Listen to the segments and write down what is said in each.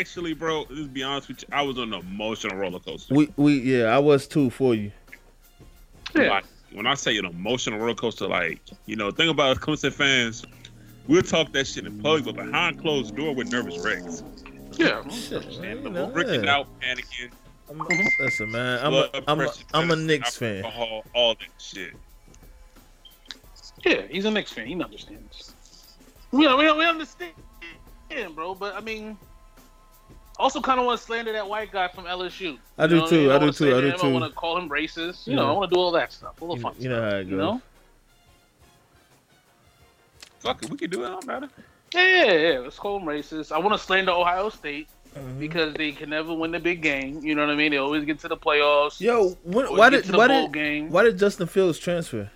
Actually, bro, let's be honest with you. I was on an emotional roller coaster. We we yeah, I was too for you. Like, when I say an emotional roller coaster, like you know, think about us Clemson fans. We'll talk that shit in public, but behind closed door with nervous wrecks. Yeah. Shit, man, And you freaking yeah. out, panicking, I'm- Listen, man, I'm a, blood I'm a, pressure, I'm a medicine, Knicks fan. alcohol, all that shit. Yeah, he's a Knicks fan. He understands. We, we, we understand, bro. But I mean, also kind of want to slander that white guy from LSU. I do You know too, mean? I do wanna too, I do him, I too. want to call him racist. You Yeah. know, I want to do all that stuff. A little You, fun you know stuff. how it goes. You know? Fuck it, we can do it. Don't matter. Yeah, yeah, yeah. Let's call him racist. I want to slander Ohio State Mhm. because they can never win the big game. You know what I mean? They always get to the playoffs. Yo, when, always why did why did game. why did Justin Fields transfer?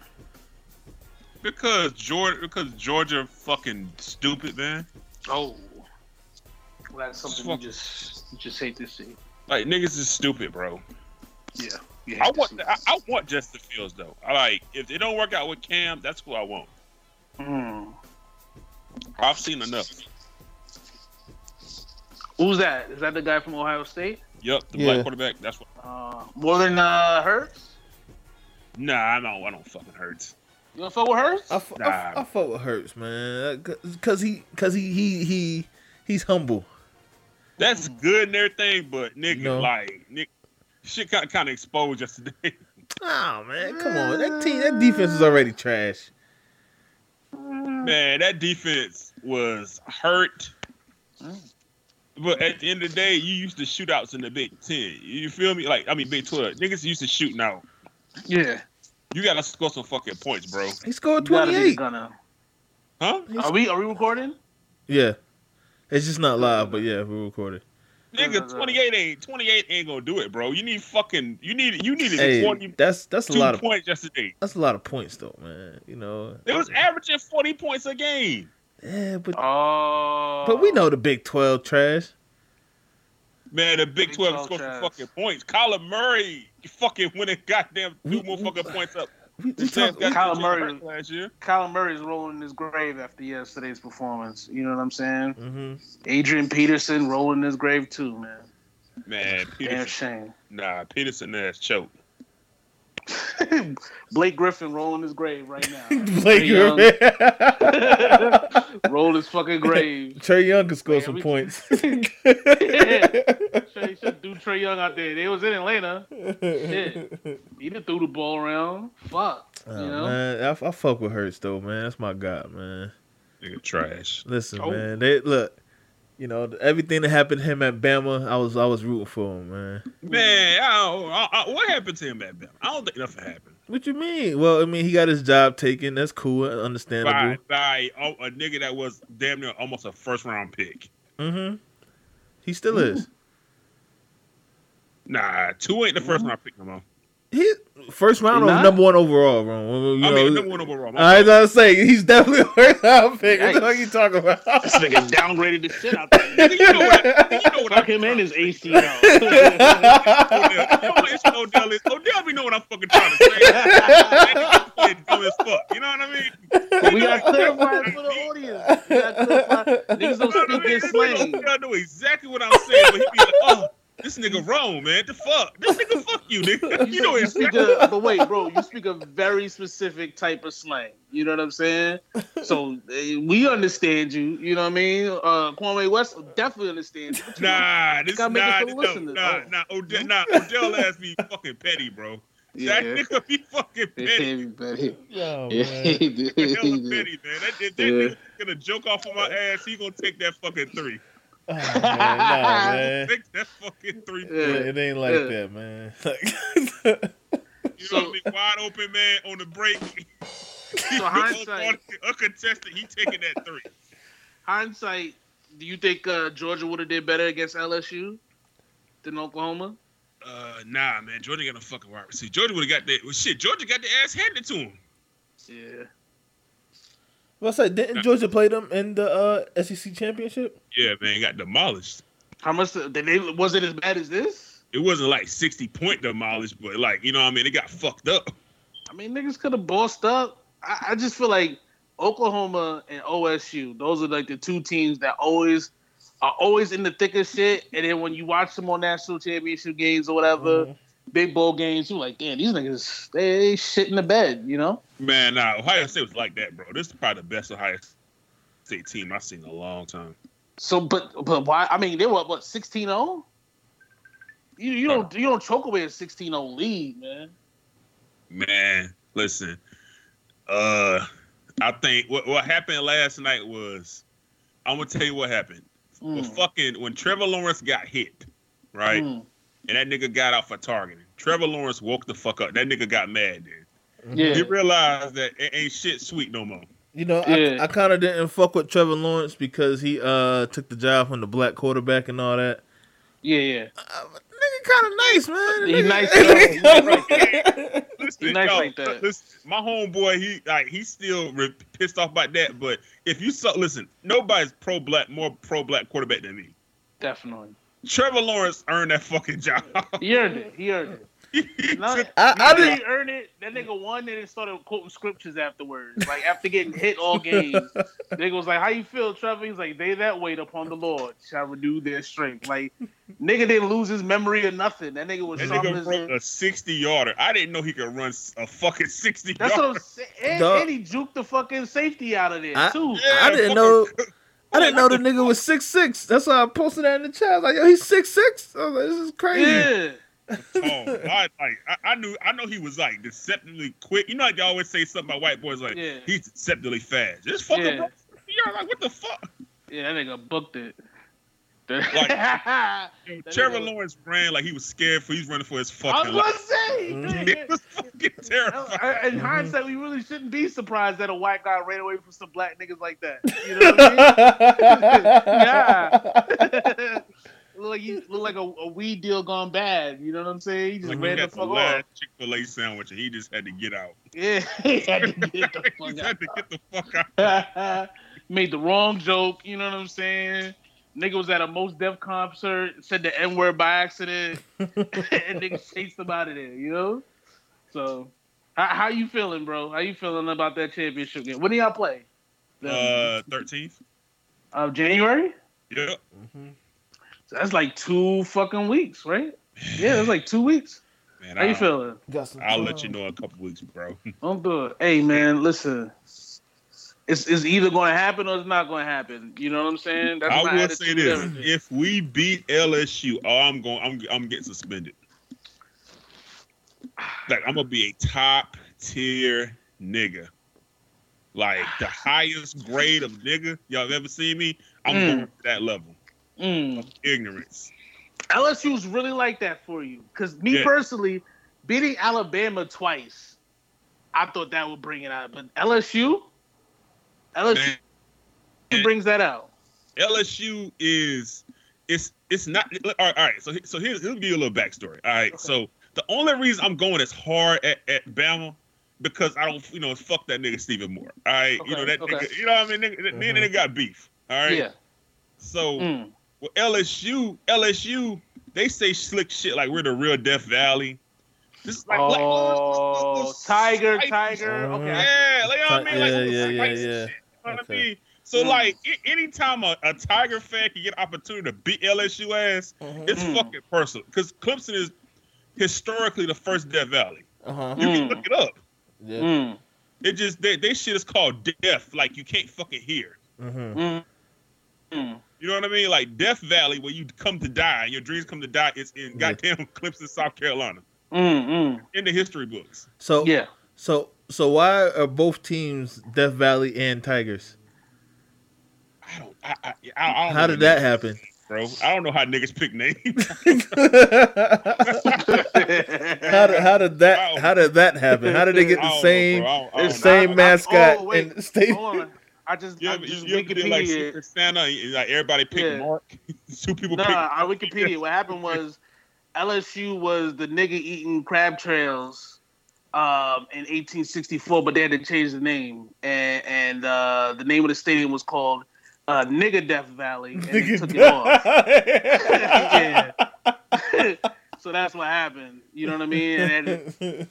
Because Georgia, because Georgia, fucking stupid, man. Oh, well, that's something you just you just hate to see. Like niggas is stupid, bro. Yeah, I want. I, I want Justin Fields though. I like if it don't work out with Cam, that's who I want. Hmm. I've seen enough. Who's that? Is that the guy from Ohio State? Yep, the Yeah. black quarterback. That's what. Uh, more than uh, Hurts? Nah, I don't. I don't fucking hurt. You don't fuck with Hurts? I, f- I, f- Nah. I fuck with Hurts, man, cause he cause he he he he's humble. That's mm-hmm. good and everything, but nigga, No. like, Nick, shit kind of kind of exposed yesterday. Oh man, come on, that team that defense is already trash. Man, that defense was hurt. But at the end of the day, you used to shootouts in the Big Ten. You feel me? Like, I mean, Big Twelve. Niggas used to shooting out. yeah. You gotta score some fucking points, bro. He scored You gotta twenty be the eight. Huh? Are we are we recording? Yeah, it's just not live, but yeah, we recorded. Nigga, 28 ain't 28 ain't gonna do it, bro. You need fucking you need you needed Hey, 42 that's that's a lot of points yesterday. that's a lot of points though, man. You know. it was averaging 40 points a game. Yeah, but Oh. but we know the Big Twelve trash. Man, the Big Big 12 12 scored some trash. fucking points. Kyler Murray fucking winning goddamn two We- more fucking points up. We, we This talk, man's Kyler Murray- last year. Kyler Murray's rolling in his grave after yesterday's performance. You know what I'm saying? hmm Adrian Peterson rolling in his grave too, man. Man, Damn Peterson, shame. nah, Peterson ass choked. Blake Griffin rolling his grave right now. Blake Trae Young- Griffin. Roll his fucking grave. Trae Young could score Man, some we- points. Trae should do Trae Young out there. They was in Atlanta. Shit. He done threw the ball around. Fuck. Oh, you know? man, I, I fuck with Hurts though, man. That's my god, man. Nigga trash. Listen, Oh. man. They look, you know, everything that happened to him at Bama, I was I was rooting for him, man. Man, I don't, I, I, what happened to him at Bama? I don't think nothing happened. What you mean? Well, I mean, he got his job taken. That's cool, understandable. By, by a, a nigga that was damn near almost a first round pick. Mm-hmm. He still is. Nah, two ain't the 1st round pick no more. He first round or number one overall, bro. You I know, mean, number one overall. my I was gonna say he's definitely a first round pick. What the fuck you talking about? This nigga downgraded the shit out there. You know what? I, you know what Fuck him and his ACL. Odell. You know what this Odell is? Odell be know what I'm fucking trying to say. That nigga play dumb as fuck. You know what I mean? we gotta clarify for the audience. We gotta clarify. Niggas don't speak their slang. Odell know exactly what I'm saying, but he be like, oh, this nigga wrong, man. The fuck? This nigga fuck you, nigga. You know you speak exactly. a, but wait, bro, you speak a very specific type of slang. You know what I'm saying? So eh, we understand you. You know what I mean? Uh, Kwame West definitely understands you. Nah, this Gotta make us nah, a no, nah, Oh. nah, Odell, nah, Odell ass be fucking petty, bro. Yeah. That nigga be fucking petty. Everybody. Yo, Yeah, man. he did. Hella He did. petty, man. That, that, that Yeah. nigga gonna joke off on my ass. He gonna take that fucking three. Oh, man, nah, man. Take that fucking three. Yeah. It, it ain't like Yeah. that, man. You know So- what I mean? Wide open, man, on the break. So hindsight- uncontested, he taking that three. Hindsight, do you think uh, Georgia would have did better against LSU than Oklahoma? Uh, nah, man. Georgia got a fucking wide receiver. Georgia would have got that. Well, shit, Georgia got the ass handed to him. Yeah. Well, I said, didn't Georgia play them in the uh, SEC championship? Yeah, man, got demolished. How much? Did they, was it as bad as this? it wasn't like 60 point demolished, but like, you know what I mean? It got fucked up. I mean, niggas could have bossed up. I, I just feel like Oklahoma and OSU, those are like the two teams that always are always in the thick of shit. And then when you watch them on national championship games or whatever, Mhm. big bowl games, you're like, damn, these niggas, they shit in the bed, you know? Man, nah, Ohio State was like that, bro. This is probably the best Ohio State team I've seen in a long time. So, but but why? I mean, they were what 16-0? You you don't you don't choke away a 16-0 lead, man. Man, listen. Uh I think what what happened last night was I'm gonna tell you what happened. When Mm, fucking when Trevor Lawrence got hit, right? mm, And that nigga got out for targeting. Trevor Lawrence woke the fuck up. That nigga got mad then. Yeah. He realized that it ain't shit sweet no more. You know, Yeah. I, I kind of didn't fuck with Trevor Lawrence because he uh took the job from the black quarterback and all that. Yeah, yeah. Uh, nigga, kind of nice, man. He Nigga- nice, nigga though. kinda- Listen, He nice yo, like that. listen, my homeboy, he like he's still re- pissed off about that. But if you saw, listen, nobody's pro black, more pro black quarterback than me. Definitely. Trevor Lawrence earned that fucking job. He earned it. He earned it. He Not, took- I- I didn't- that he earned it. That nigga won and then started quoting scriptures afterwards. Like after getting hit all games, nigga was like, "How you feel, Trevor?" He's like, "They that wait upon the Lord shall renew their strength." Like nigga didn't lose his memory or nothing. That nigga was that nigga as broke a- a sixty yarder. I didn't know he could run a fucking sixty That's yarder. what I'm saying. And, Dog. and he juked the fucking safety out of there I- too. Yeah, I didn't fucking- know. I didn't know the nigga was six six. That's why I posted that in the chat. I was like, yo, he's six six. I was like, this is crazy. Yeah. Oh, I, like, I, I knew, I know he was like deceptively quick. You know, like they always say something about white boys, like Yeah. he's deceptively fast. Just fucking, Yeah. bro. You're like, what the fuck? Yeah, that nigga booked it. Yo, I That Trevor nigga- Lawrence ran like he was scared for he's running for his was fucking gonna life. say. Mhm. He was fucking terrified. In hindsight, we really shouldn't be surprised that a white guy ran away from some black niggas like that. You know what I mean? look like you look like a, a weed deal gone bad. You know what I'm saying? He just Like ran he the had the fuck off. Chick Fil A sandwich and he just had to get out. Yeah, he had to get the he fuck had to get the fuck out. out. Made the wrong joke. You know what I'm saying? Nigga was at a Mos Def concert, said the N word by accident, and nigga chased him out of there. You know? So, how, how you feeling, bro? How you feeling about that championship game? When do y'all play? Uh, thirteenth. of January. Yep. Mhm. So that's like two fucking weeks, right? Yeah, that's like two weeks. Man, How you I'll, feeling? Got some I'll let you know in a couple weeks, bro. I'm good. Hey man, listen. It's, it's either going to happen or it's not going to happen. You know what I'm saying? That's I will say this: everything. if we beat LSU, oh, I'm going. I'm I'm getting suspended. Like I'm gonna be a top tier nigga, like the highest grade of nigga y'all ever seen me. I'm Mm. going to that level Mm. of ignorance. LSU's really like that for you. Because me Yeah. personally, beating Alabama twice, I thought that would bring it out. But LSU, LSU Man, brings that out. LSU is it's it's not all right. All right so so here's here'll be a little backstory. All right, Okay. so the only reason I'm going as hard at, at Bama because I don't you know fuck that nigga Stephen Moore. All right, you know that okay. nigga. You know what I mean? Nigga, Me and nigga got beef. All right. Yeah. So Mm. With LSU, LSU, they say slick shit like we're the real Death Valley. This is like, like Oh, little Tiger, spicy Tiger. Mhm. Okay. yeah, like, you know what I mean? Like, Yeah, little yeah, yeah, yeah. shit, you know what I mean? So, Mm. like, anytime a, a Tiger fan can get an opportunity to beat LSU ass, Mhm. it's Mm. fucking personal. Because Clemson is historically the first Death Valley. Uh-huh. You can Mm. look it up. Yeah. Mm. It just, they, they shit is called death. Like, you can't fucking hear. Mhm. Mm. You know what I mean? Like, Death Valley, where you come to die, and your dreams come to die, it's in Yeah. goddamn Clemson, South Carolina. Mm. Mm. In the history books. So Yeah. so so why are both teams Death Valley and Tigers? I don't, I, I, I, I don't How know did that happen? Bro, I don't know how niggas pick names. how did how did that how did that happen? How did they get the don't know, same. I don't- I the don't It's know. same I- I- mascot oh, wait. in the state? I just, You I just you did like Wikipedia. Santa? Like everybody pick Yeah. Mark. Two people pick. on Wikipedia. What happened was LSU was the nigga eating crab trails um, in 1864, but they had to change the name, and, and uh, the name of the stadium was called uh, Nigga Death Valley, and they took it off. so that's what happened. You know what I mean? And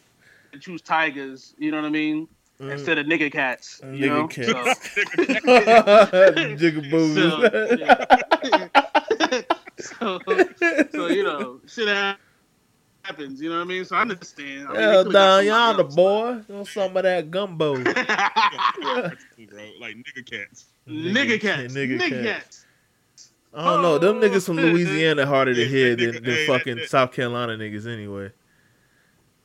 choose tigers. You know what I mean? Instead of nigga cats. Uh, you know? Nigga cats. So, Jigaboo. so, so, you know, shit happens. You know what I mean? So I understand. I mean, Hell they could've got down somebody yonder, else, boy. Want some of that gumbo. bro. Like nigga cats. nigga cats. Nigga Nigga, cats. cats. I don't know. Them niggas from Oh. Louisiana harder to Yeah, hear than, nigga- than fucking South Carolina niggas anyway.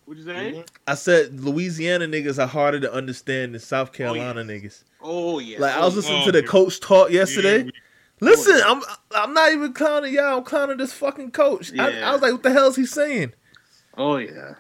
What'd you say? I said Louisiana niggas are harder to understand than South Carolina niggas. Oh yeah. Like I was Oh, listening Oh, to the yeah. coach talk yesterday. Yeah, Listen, I'm I'm not even clowning y'all. I'm clowning this fucking coach. I, Yeah. I was like, what the hell is he saying? Oh yeah.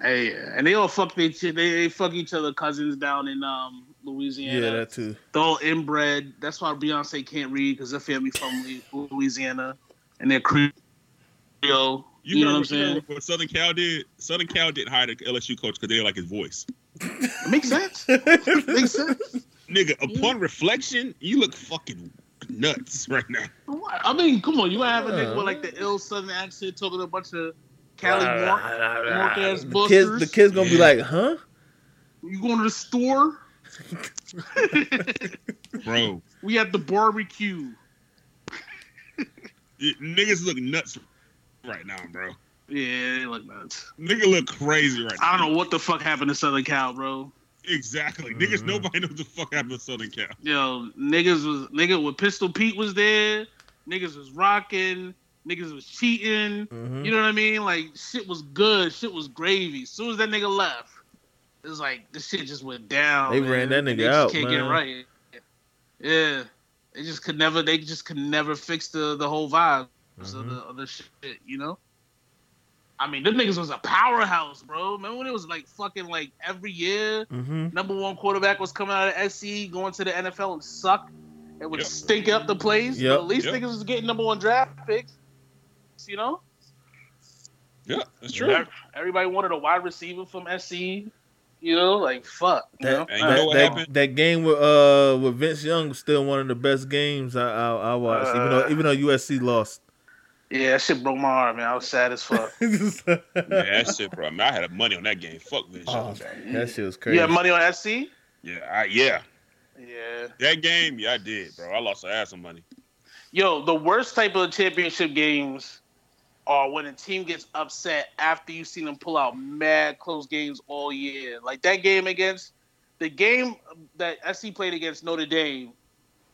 Hey, yeah. and they all fuck they, they they fuck each other cousins down in um Louisiana. Yeah, that too. They're all inbred. That's why Beyonce can't read because their family from Louisiana and they're Creole. You, You, know what I'm remember, you saying? remember what Southern Cal did? Southern Cal didn't hire the LSU coach because they didn't like his voice. It makes sense. makes sense. Nigga, upon reflection, you look fucking nuts right now. I mean, come on, you might have a nigga with like the ill southern accent talking to a bunch of Cali Mark. Mark ass the busters. kids, the kids gonna be like, huh? You going to the store? Bro, we at the barbecue. it- niggas look nuts right now, bro. Yeah, they look nuts. Nigga look crazy right now. I don't know what the fuck happened to Southern Cal, bro. Exactly. Niggas, Mhm. nobody knows the fuck happened to Southern Cal. Yo, niggas was nigga with Pistol Pete was there. Niggas was rocking. Niggas was cheating. Mhm. You know what I mean? Like shit was good. Shit was gravy. As soon as that nigga left, it was like the shit just went down. They man. ran that nigga they just out, Can't get it right. Yeah, they just could never. They just could never fix the the whole vibe of, Mhm. the, other shit. You know. I mean, them niggas was a powerhouse, bro. Remember when it was like fucking like every year Mhm. number one quarterback was coming out of SC, going to the NFL and suck. It would Yep. stink up the place. Yep. But at least Yep. niggas was getting number one draft picks. You know? Yeah, that's true. Everybody wanted a wide receiver from SC. You know, like fuck. That, you know that, what that, happened? that game with uh with Vince Young was still one of the best games I I, I watched, even though Uh, even though USC lost. Yeah, that shit broke my heart, man. I was sad as fuck. Yeah, that shit, bro. I, mean, I had money on that game. Fuck this Oh, shit. that shit was crazy. you crazy. have money on SC? Yeah, I, yeah. Yeah. That game, yeah, I did, bro. I lost an ass of money. Yo, the worst type of championship games are when a team gets upset after you've seen them pull out mad close games all year. Like that game against the game that SC played against Notre Dame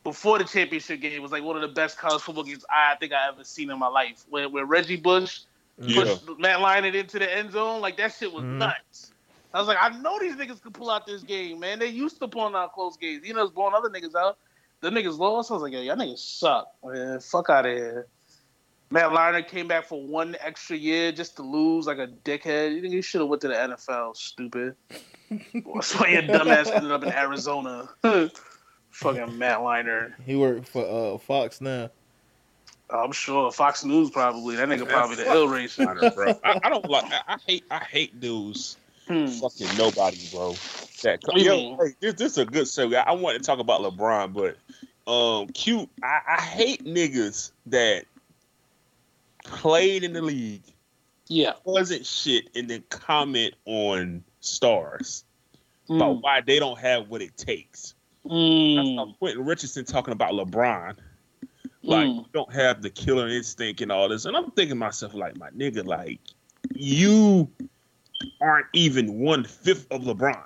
before the championship game was like one of the best college football games I think I ever seen in my life. Where, where Reggie Bush Yeah. pushed Matt Leinart into the end zone, like that shit was Mhm. nuts. I was like, I know these niggas could pull out this game, man. They used to pulling out close games. You know, it's blowing other niggas out. The niggas lost. I was like, yo, y'all niggas suck, man. Fuck out of here. Matt Leinart came back for one extra year just to lose like a dickhead. You think you should have went to the NFL, stupid. That's why your dumbass ended up in Arizona. Fucking Matt Leinart. He worked for uh Fox now. I'm sure Fox News probably. That nigga probably the ill racer. Bro. I, I don't like. I, I hate. I hate dudes. Hmm. Fucking nobody, bro. That What yo, hey, this, this is a good segue. I want to talk about LeBron, but um, cute. I, I hate niggas that played in the league, Yeah. wasn't shit, and then comment on stars Mm. about why they don't have what it takes. That's Mm. how Quentin Richardson talking about LeBron. Like, Mm. you don't have the killer instinct and all this. And I'm thinking to myself, like, my nigga, like, you aren't even one fifth of LeBron.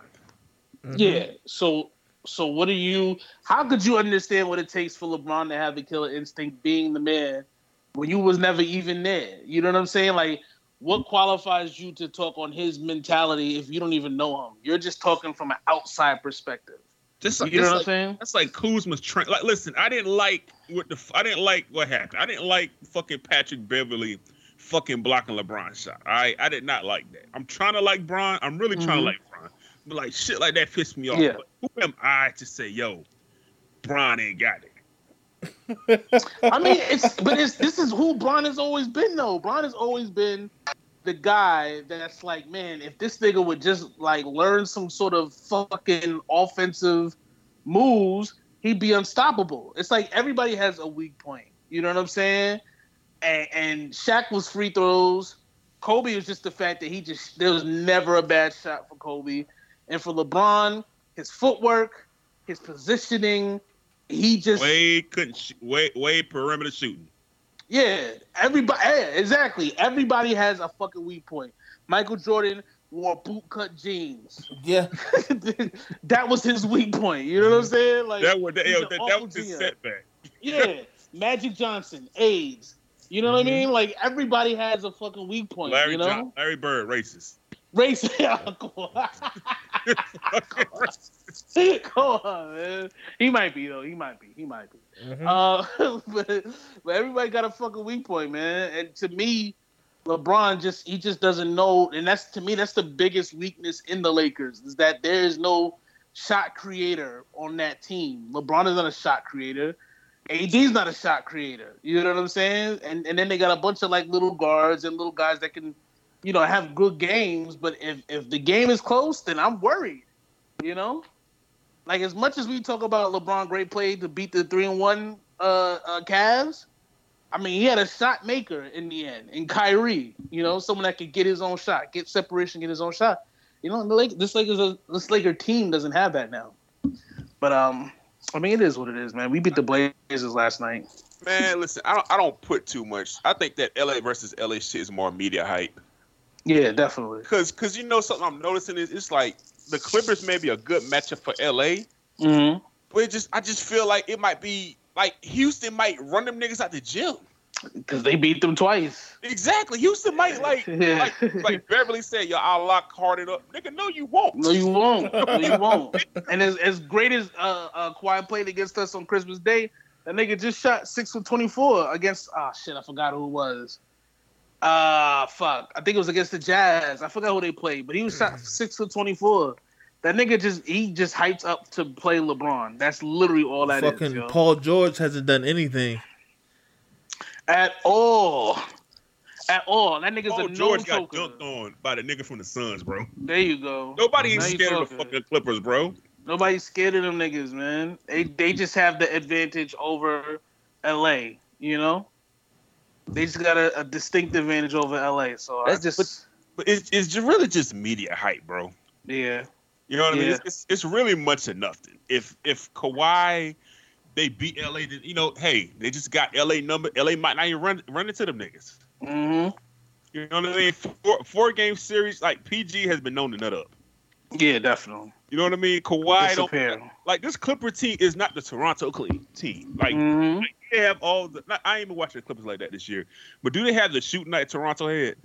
Mhm. Yeah. So so what do you how could you understand what it takes for LeBron to have the killer instinct being the man when you was never even there? You know what I'm saying? Like what qualifies you to talk on his mentality if you don't even know him? You're just talking from an outside perspective. Just You know what I'm saying? that's like Kuzma's train. Like, listen, I didn't like what the I didn't like what happened. I didn't like fucking Patrick Beverley fucking blocking LeBron shot. All right, I did not like that. I'm trying to like Bron. I'm really trying Mhm. to like Bron, but like shit like that pissed me off. Yeah. But who am I to say, yo, Bron ain't got it? I mean, it's but it's this is who Bron has always been though. Bron has always been the guy that's like, man, if this nigga would just like learn some sort of fucking offensive moves, he'd be unstoppable. It's like everybody has a weak point. You know what I'm saying? And, and Shaq was free throws. Kobe was just the fact that he just there was never a bad shot for Kobe, and for LeBron, his footwork, his positioning, he just Wade couldn't sh- Wade perimeter shooting. Yeah. Everybody yeah, exactly. Everybody has a fucking weak point. Michael Jordan wore bootcut jeans. Yeah. that was his weak point. You know what I'm saying? Like That was that, yo, that, that was his setback. Yeah, Magic Johnson, AIDS. You know what Mhm. I mean? Like everybody has a fucking weak point. Larry you know, John, Larry Bird, racist. race. Come on. Come on, man. He might be though. He might be. He might be. Mhm. Uh, but, but everybody got a fucking weak point, man. And to me, LeBron just he just doesn't know, and that's to me that's the biggest weakness in the Lakers is that there is no shot creator on that team. LeBron is not a shot creator. AD's not a shot creator. You know what I'm saying? And and then they got a bunch of like little guards and little guys that can, you know, have good games. But if if the game is close, then I'm worried. You know, like as much as we talk about LeBron great play to beat the three and one uh, uh Cavs, I mean he had a shot maker in the end, in Kyrie. You know, someone that could get his own shot, get separation, get his own shot. You know, the Lake, this Lakers this Laker team doesn't have that now. But um, I mean it is what it is, man. We beat the Blazers last night. Man, listen, I don't, I don't put too much. I think that LA versus LA shit is more media hype. Yeah, definitely. Cause, cause you know something I'm noticing is it's like the Clippers may be a good matchup for LA, hmm but it just I just feel like it might be like Houston might run them niggas out the gym. Because they beat them twice. Exactly, Houston might like Yeah. like like Beverley said, yo, I'll lock Harden up, nigga. No, you won't. No, you won't. No, you won't. And as, as great as uh, uh, Kawhi played against us on Christmas Day, that nigga just shot six for twenty four against. Ah, shit, I forgot who it was. Ah, fuck. I think it was against the Jazz. I forgot who they played, but he was shot six for twenty four. That nigga just he just hypes up to play LeBron. That's literally all that is. Fucking yo. Paul George hasn't done anything. At all. At all. That nigga's Paul a George got choker. dunked on by the nigga from the Suns, bro. There you go. Nobody ain't scared of the fucking Clippers, bro. Nobody's scared of them niggas, man. They they just have the advantage over LA, you know? They just got a, a distinct advantage over LA. So I That's- just But it's it's really just media hype, bro. yeah. You know what I mean? It's, it's it's really much of nothing. If if Kawhi they beat LA, you know, hey, they just got LA number. LA might not even run run into them niggas. Mm-hmm. You know what I mean? Four, four game series, like PG has been known to nut up. Yeah, definitely. You know what I mean? Kawhi don't like this Clipper team is not the Toronto team. Like Mhm. They have all the. Not, I ain't even watching the Clippers like that this year, but do they have the shooting night Toronto had?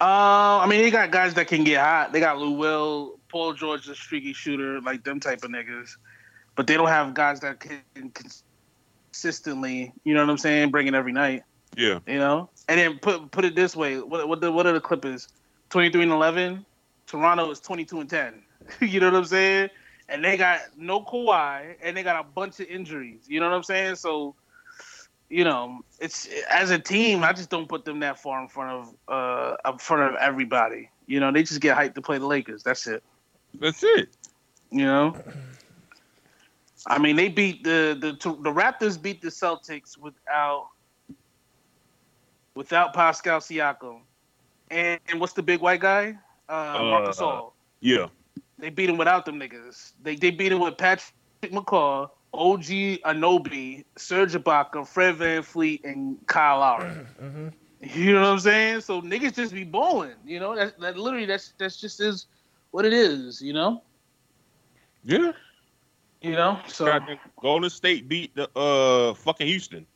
Uh, I mean, they got guys that can get hot. They got Lou Will, Paul George, the streaky shooter, like them type of niggas. But they don't have guys that can consistently, you know what I'm saying, bring it every night. Yeah, You know, and then put put it this way: what what the what are the Clippers? Twenty three and eleven. Toronto is twenty two and ten. you know what I'm saying? And they got no Kawhi, and they got a bunch of injuries. You know what I'm saying? So, you know, it's as a team, I just don't put them that far in front of uh in front of everybody. You know, they just get hyped to play the Lakers. That's it. that's it. You know. I mean, they beat the the the Raptors beat the Celtics without without Pascal Siakam, and, and what's the big white guy? Uh, Marcus Uh, All. Yeah, They beat him without them niggas. They they beat him with Patrick McCaw, OG Anunoby, Serge Ibaka, Fred VanVleet, and Kyle Lowry. hmm You know what I'm saying? So niggas just be balling. You know that that literally that's that's just is what it is. You know. yeah. You know. So. Golden State beat the uh fucking Houston.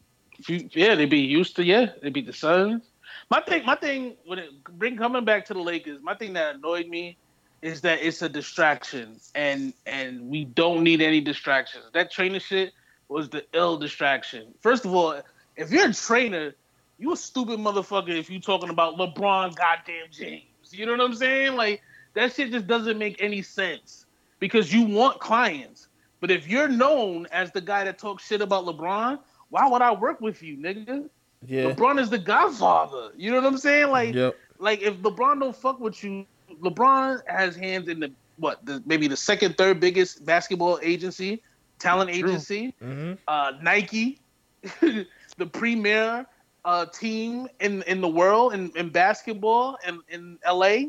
Yeah, they beat Houston. Yeah, they beat the Suns. My thing, my thing, when it bring coming back to the Lakers, my thing that annoyed me is that it's a distraction, and and we don't need any distractions. That trainer shit was the ill distraction. First of all, if you're a trainer, you a stupid motherfucker if you talking about LeBron, goddamn James. You know what I'm saying? Like that shit just doesn't make any sense because you want clients. But if you're known as the guy that talks shit about LeBron, why would I work with you, nigga? Yeah. LeBron is the godfather. You know what I'm saying? Like, Yep. like if LeBron don't fuck with you, LeBron has hands in the what, the, maybe the second, third biggest basketball agency, talent True. agency, hmm uh, Nike, the premier, uh, team in in the world in, in basketball and in LA.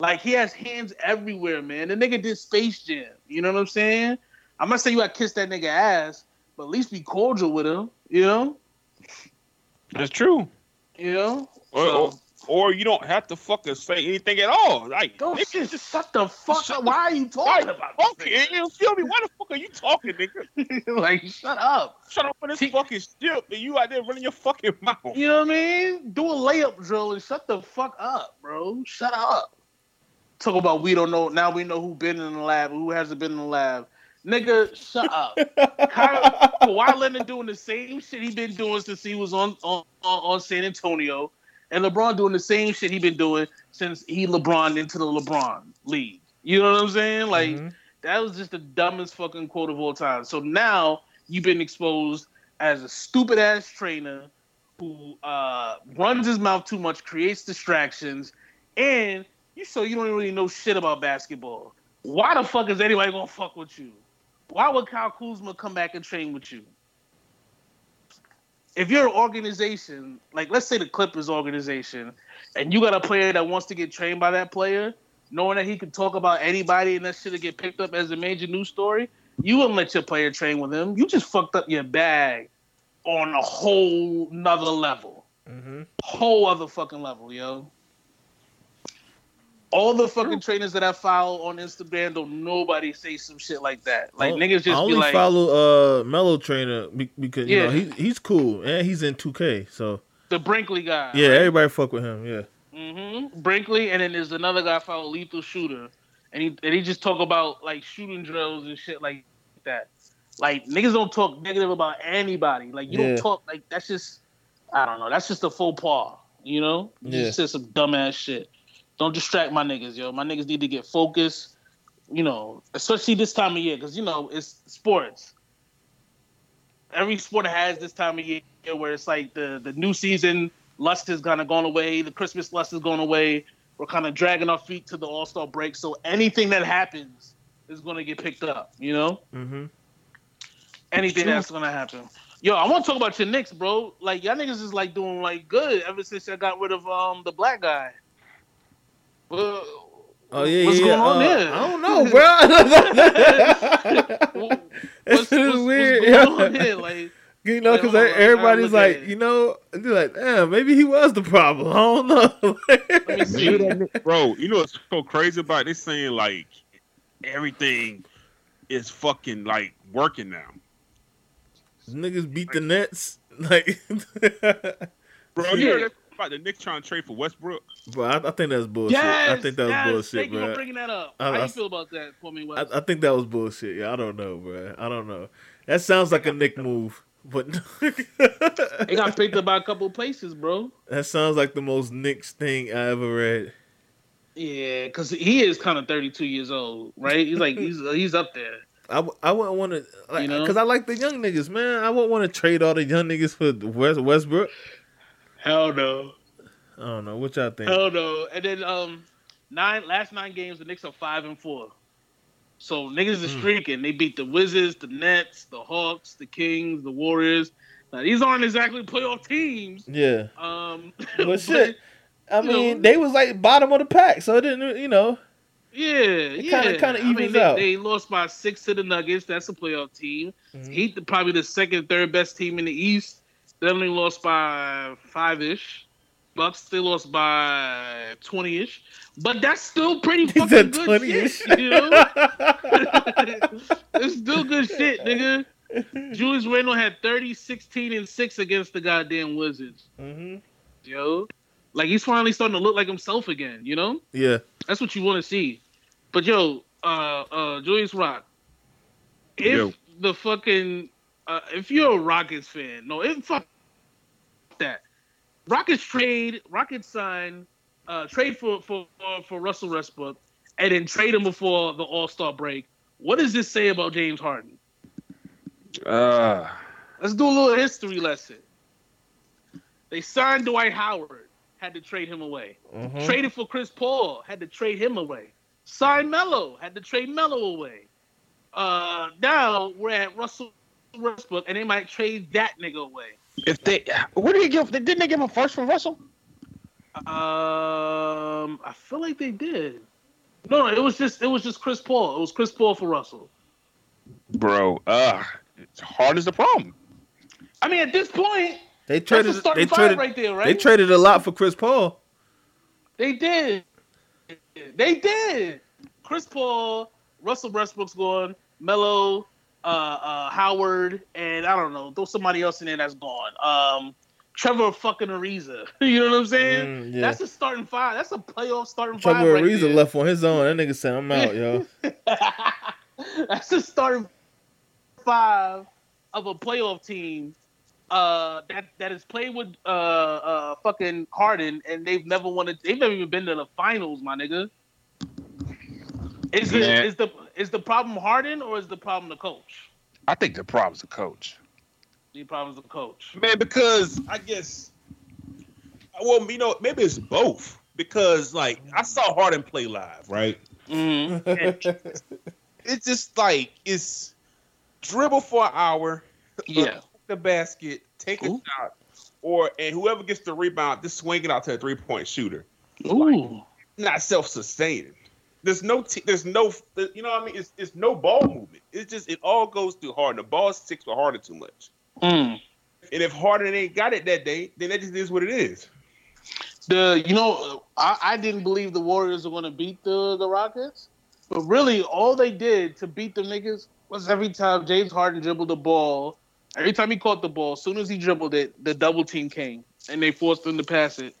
Like he has hands everywhere, man. The nigga did Space Jam. You know what I'm saying? I'm not saying you gotta kiss that nigga ass, but at least be cordial with him. You know? That's true. You know? Or, So- or, you don't have to fucking say anything at all. Like, Don't nigga, just shut the fuck shut up. Why are you talking about this Okay, you feel me? Why the fuck are you talking, nigga? like, shut up. Shut up for this See- fucking shit, and you out there running your fucking mouth. You know what I mean? Do a layup drill and shut the fuck up, bro. Shut up. Talk about we don't know. Now we know who been in the lab, who hasn't been in the lab. Nigga, shut up. Kyle, Kawhi Leonard doing the same shit he been doing since he was on on, on on San Antonio, and LeBron doing the same shit he been doing since he LeBron into the LeBron league. You know what I'm saying? Like Mhm. that was just the dumbest fucking quote of all time. So now you've been exposed as a stupid ass trainer who uh, runs his mouth too much, creates distractions, and you so you don't really know shit about basketball. Why the fuck is anybody gonna fuck with you? Why would Kyle Kuzma come back and train with you? If you're an organization, like let's say the Clippers organization, and you got a player that wants to get trained by that player, knowing that he can talk about anybody and that shit get picked up as a major news story, you wouldn't let your player train with him. You just fucked up your bag on a whole nother level. Mhm. Whole other fucking level, yo. All the fucking trainers that I follow on Instagram don't nobody say some shit like that. Like I- niggas just I only like, follow uh Mellow Trainer be- because you know Yeah. he he's cool and he's in 2K. So the Brickley guy. yeah, everybody fuck with him. Yeah. Mm-hmm. Brickley, and then there's another guy follow Lethal Shooter, and he and he just talk about like shooting drills and shit like that. Like niggas don't talk negative about anybody. Like you Yeah. don't talk like that's just I don't know. That's just a faux pas. You know, you Yeah. just said some dumbass shit. Don't distract my niggas, yo. My niggas need to get focused. You know, especially this time of year, because you know it's sports. Every sport has this time of year where it's like the the new season lust is kind of gone away. The Christmas lust is gone away. We're kind of dragging our feet to the All Star break. So anything that happens is going to get picked up. You know, Mm-hmm. anything that's going to happen. Yo, I want to talk about your Knicks, bro. Like y'all niggas is like doing like good ever since y'all got rid of um the black guy. Well, Oh yeah, what's yeah. going on uh, there? I don't know, bro. What's, it's what's, what's weird. going yeah. on here? Like, You know, because hold on, everybody's like, you know, they're like, damn, maybe he was the problem. I don't know. let me see. Bro, you know what's so crazy about it? They saying like everything is fucking like working now. Niggas beat the Nets. Like, Bro, you Yeah. heard that about the Knicks trying to trade for Westbrook? bro, I, I think that's bullshit. Yes, I think that was yes, bullshit, Thank you for bro. bringing that up. I- How I- you feel about that for me, I, I think that was bullshit. Yeah, I don't know, bro. I don't know. That sounds like a Knick move, but It got picked up by a couple places, bro. that sounds like the most Knicks thing I ever read. Yeah, because he is kind of 32 years old, right? He's like he's uh, he's up there. I, I wouldn't want to, like, You know? because I like the young niggas, man. I wouldn't want to trade all the young niggas for West, Westbrook. Hell no, I don't know what y'all think. hell no. And then um, nine last nine games, the Knicks are five and four. So niggas is Hmm. streaking. They beat the Wizards, the Nets, the Hawks, the Kings, the Warriors. Now these aren't exactly playoff teams. Yeah, Um, but shit. I mean, know. they was like bottom of the pack, so it didn't, you know. Yeah, yeah. kinda- kinda I mean, they, out. they lost by six to the Nuggets. That's a playoff team. Mhm. Heat, the- probably the second, third best team in the East. They only lost by five ish. Bucks, they lost by twenty ish. But that's still pretty He fucking said good 20 shit. You know, it's still good shit, nigga. Julius Randle had 30, 16, and six against the goddamn Wizards. hmm Yo, like he's finally starting to look like himself again. You know. Yeah. That's what you want to see. But yo, uh, uh, Julius Rock, if Yo. the fucking, uh, if you're a Rockets fan, no, if fuck that, Rockets trade, Rockets sign, uh, trade for for for Russell Westbrook, and then trade him before the All Star break. What does this say about James Harden? Uh Let's do a little history lesson. They signed Dwight Howard, had to trade him away. Mhm. Traded for Chris Paul, had to trade him away. Signed Melo, had to trade Melo away. Uh, now we're at Russell Westbrook, and they might trade that nigga away. If they, what did they give? Didn't they give him first for Russell? Um, I feel like they did. No, no, it was just it was just Chris Paul. It was Chris Paul for Russell. Bro, uh, hard is the problem. I mean, at this point, They traded. the starting They five traded. right there, right? They traded a lot for Chris Paul. They did. They did. Chris Paul, Russell Westbrook's gone, Melo, uh, uh, Howard, and I don't know, throw somebody else in there that's gone. Um, Trevor fucking Ariza. you know what I'm saying? Mm, yeah. That's a starting five. That's a playoff starting five. Trevor right Ariza there. left on his own. That nigga said, "I'm out, yo." That's a starting five of a playoff team uh, that that has played with uh, uh, fucking Harden, and they've never won. A, they've never even been to the finals, my nigga. Is the Man. is the is the problem Harden or is the problem the coach? I think the problem's the coach. The problem's the coach. Man, because I guess, well, you know, maybe it's both. Because like I saw Harden play live, right? Mm-hmm. It's just like it's dribble for an hour, Yeah. the basket, take a shot, or and whoever gets the rebound, just swing it out to a three point shooter. Ooh. Not self sustaining. There's no, t- there's no, you know what I mean? It's, it's no ball movement. It's just it all goes through Harden. The ball sticks with Harden too much. Mm. And if Harden ain't got it that day, then that just is what it is. The you know I, I didn't believe the Warriors were going to beat the the Rockets, but really all they did to beat the niggas was every time James Harden dribbled the ball, every time he caught the ball, as soon as he dribbled it, the double team came and they forced him to pass it,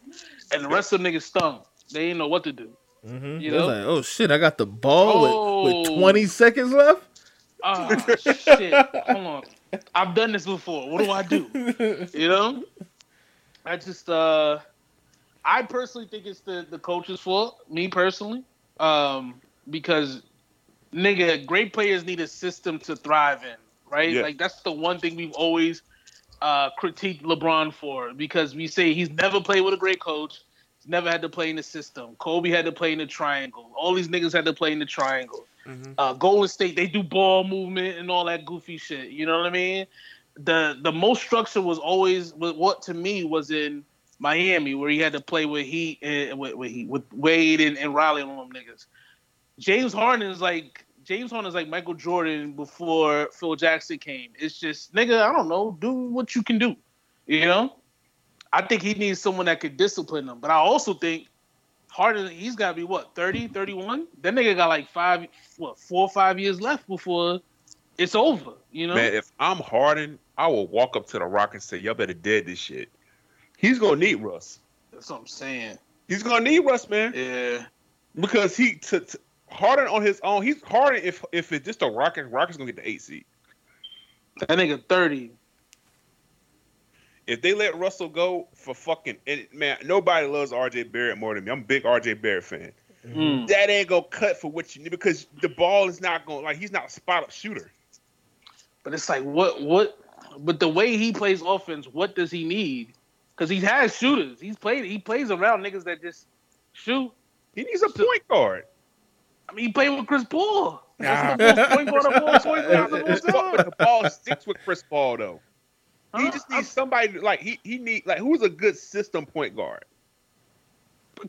and the rest of the niggas stung. They didn't know what to do. Mm-hmm. You You know? like, oh shit, I got the ball with, with Oh. 20 seconds left. Ah shit! Hold on, I've done this before. What do I do? You know, I just uh, I personally think it's the the coach's fault. Me personally, um, because nigga, great players need a system to thrive in, right? Yeah. Like that's the one thing we've always uh critiqued LeBron for because we say he's never played with a great coach. Never had to play in the system. Kobe had to play in the triangle. All these niggas had to play in the triangle uh, Golden State, they do ball movement and all that goofy shit. You know what I mean? The the most structure was always what to me was in Miami, where he had to play with Heat and with, with, Heat, with Wade and, and Riley and all them niggas. James Harden is like James Harden is like Michael Jordan before Phil Jackson came. It's just nigga, I don't know, do what you can do. You know? I think he needs someone that could discipline him. But I also think Harden, he's got to be what 30, 31. That nigga got like five, what four or five years left before it's over. You know, Man, if I'm Harden, I will walk up to the Rock and say, "Y'all better dead this shit." He's gonna need Russ. that's what I'm saying. He's gonna need Russ, man, Yeah, because he to, to Harden on his own. He's Harden if if it's just a Rockets, Rockets gonna get the eight seed. that nigga thirty. If they let Russell go for fucking and man, nobody loves RJ Barrett more than me. I'm a big RJ Barrett fan. Mm. That ain't gonna cut for what you need because the ball is not going like he's not a spot up shooter. But it's like what what? But the way he plays offense, what does he need? Because he has shooters. He's played. He plays around niggas that just shoot. He needs a point guard. I mean, he played with Chris Paul. That's the most point guard of all point guards of all But time. the ball sticks with Chris Paul though. He Huh? just needs somebody like he he need like who's a good system point guard.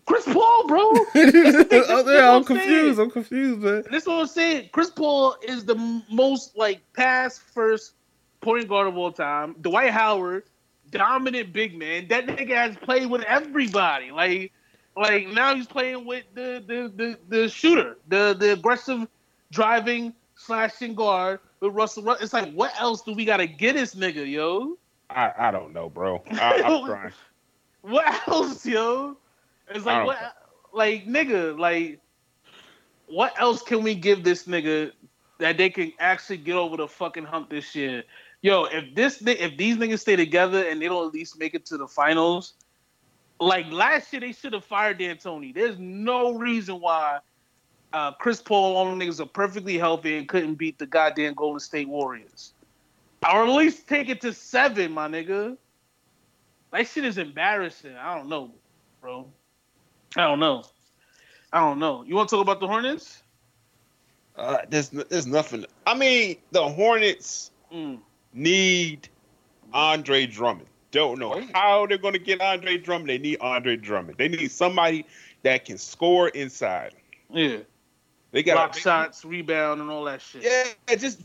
Chris Paul, bro. oh, yeah, I'm I'm confused. saying. I'm confused, man. This is what I'm saying. Chris Paul is the most like pass first point guard of all time. Dwight Howard, dominant big man. That nigga has played with everybody. Like, like now he's playing with the the the, the shooter, the the aggressive driving slashing guard with Russell. Ru- It's like, what else do we gotta get this nigga, yo? I, I don't know, bro. I, I'm trying. What else, yo? It's like what, like nigga, like what else can we give this nigga that they can actually get over the fucking hump this year? Yo, if this if these niggas stay together and they don't at least make it to the finals, like last year they should have fired D'Antoni. There's no reason why uh, Chris Paul, all them niggas are perfectly healthy and couldn't beat the goddamn Golden State Warriors. Or at least take it to seven, my nigga. That shit is embarrassing. I don't know, bro. I don't know. I don't know. You want to talk about the Hornets? Uh, there's there's nothing. I mean, the Hornets Mm. need Andre Drummond. don't know how they're going to get Andre Drummond. They need Andre Drummond. They need somebody that can score inside. Yeah. They got Block shots, rebound, and all that shit. Yeah, just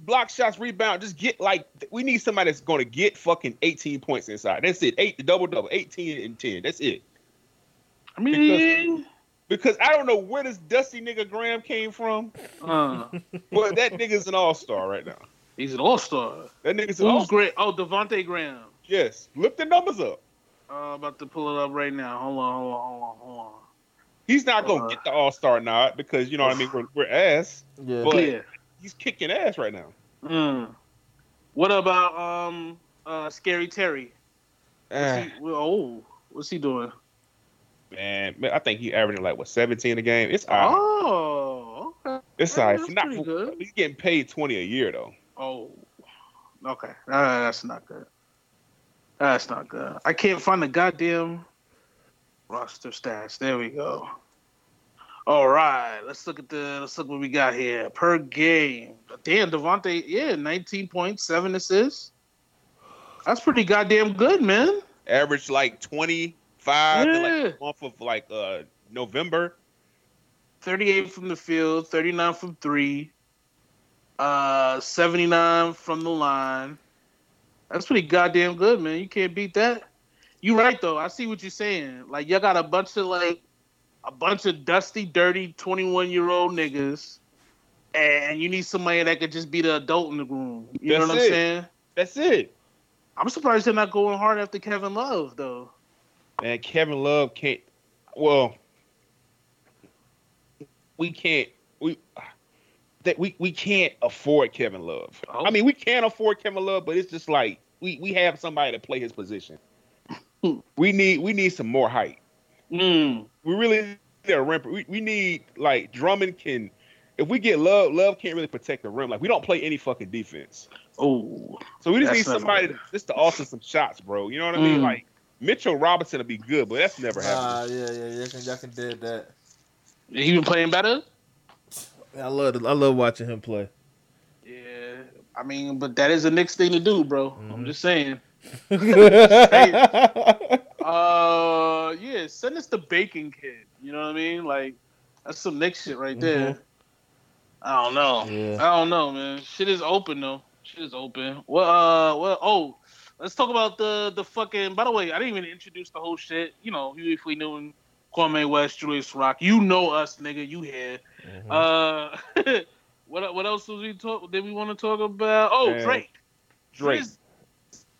block shots, rebound. Just get like we need somebody that's going to get fucking 18 points inside. That's it. Eight double double, 18 and 10. That's it. I mean, Because I don't know where this dusty nigga Graham came from, uh, but that nigga's an all star right now. he's an all star. That nigga's an all great? Oh, Devontae Graham. Yes, look the numbers up. Uh, about to pull it up right now. Hold on, hold on, hold on, hold on. He's not gonna Uh, get the all star nod because you know what I mean. We're, we're ass. Yeah. But- yeah. He's kicking ass right now. Mm. What about um uh Scary Terry? What's Ah, he, oh, what's he doing? man, man, I think he averaging like what 17 a game. It's all right. Oh, okay. It's all right. that's Not pretty good. He's getting paid 20 a year though. Oh, okay. Uh, that's not good. That's not good. I can't find the goddamn roster stats. There we go. All right, let's look at the let's look what we got here per game. Damn, Devontae, yeah, nineteen point seven assists. That's pretty goddamn good, man. Average like 25 Yeah. like month of like uh November. Thirty-eight from the field, thirty-nine from three, uh, seventy-nine from the line. That's pretty goddamn good, man. You can't beat that. You right though. I see what you're saying. Like y'all got a bunch of like a bunch of dusty, dirty, 21 year old niggas, and you need somebody that could just be the adult in the room. You know That's what I'm saying? That's it. I'm surprised they're not going hard after Kevin Love though. Man, Kevin Love can't. Well, we can't. We that we we can't afford Kevin Love. Oh. I mean, we can't afford Kevin Love, but it's just like we we have somebody to play his position. We need we need some more height. Mm. We really need a rim. We, we need like Drummond can. If we get Love, Love can't really protect the rim. Like we don't play any fucking defense. Oh, So we just need somebody to, just to offer some shots, bro. You know what I mean? Mm. Like Mitchell Robinson will be good, but that's never happened. Ah, yeah, yeah, y'all can, y'all can dead that. he been playing better. I love, I love watching him play. Yeah, I mean, but that is a Knicks thing to do, bro. I'm Mhm. just saying. yeah, Uh, yeah, send us the Bacon Kid. You know what I mean? Like, that's some Knicks shit right there. I don't know. Yeah. I don't know, man. Shit is open though. Shit is open. Well, uh, well, oh, let's talk about the the fucking. By the way, I didn't even introduce the whole shit. You know, if we knew him, Kwame West, Julius Rock. You know us, nigga. You here? Uh, what what else was we talk? Did we want to talk about? Oh, Drake. Drake.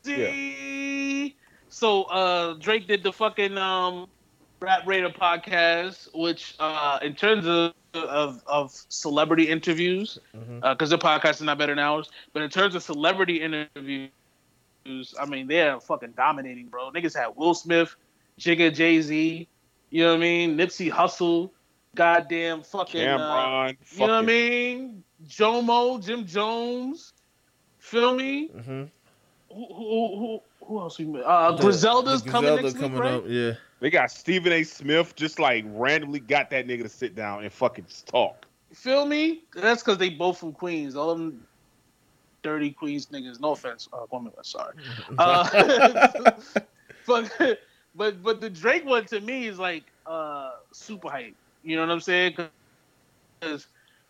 Drizzy. So uh, Drake did the fucking um, Rap Radar podcast, which uh, in terms of of, of celebrity interviews, because their podcast is not better than ours, but in terms of celebrity interviews, I mean they're fucking dominating, bro. Niggas had Will Smith, Jigga, Jay Z, you know what I mean, Nipsey Hussle, goddamn fucking. Uh, Cam'ron, you know what I mean? Jomo, Jim Jones. Feel me? hmm Who who who, who else we met? Uh, Griselda's coming next week, right? up. Yeah, They got Stephen A. Smith just like randomly got that nigga to sit down and fucking just talk. Feel me? That's because they both from Queens. All of them dirty Queens niggas. No offense, uh, Kwame West, sorry. Uh, but but but the Drake one to me is like uh super hype. You know what I'm saying? Because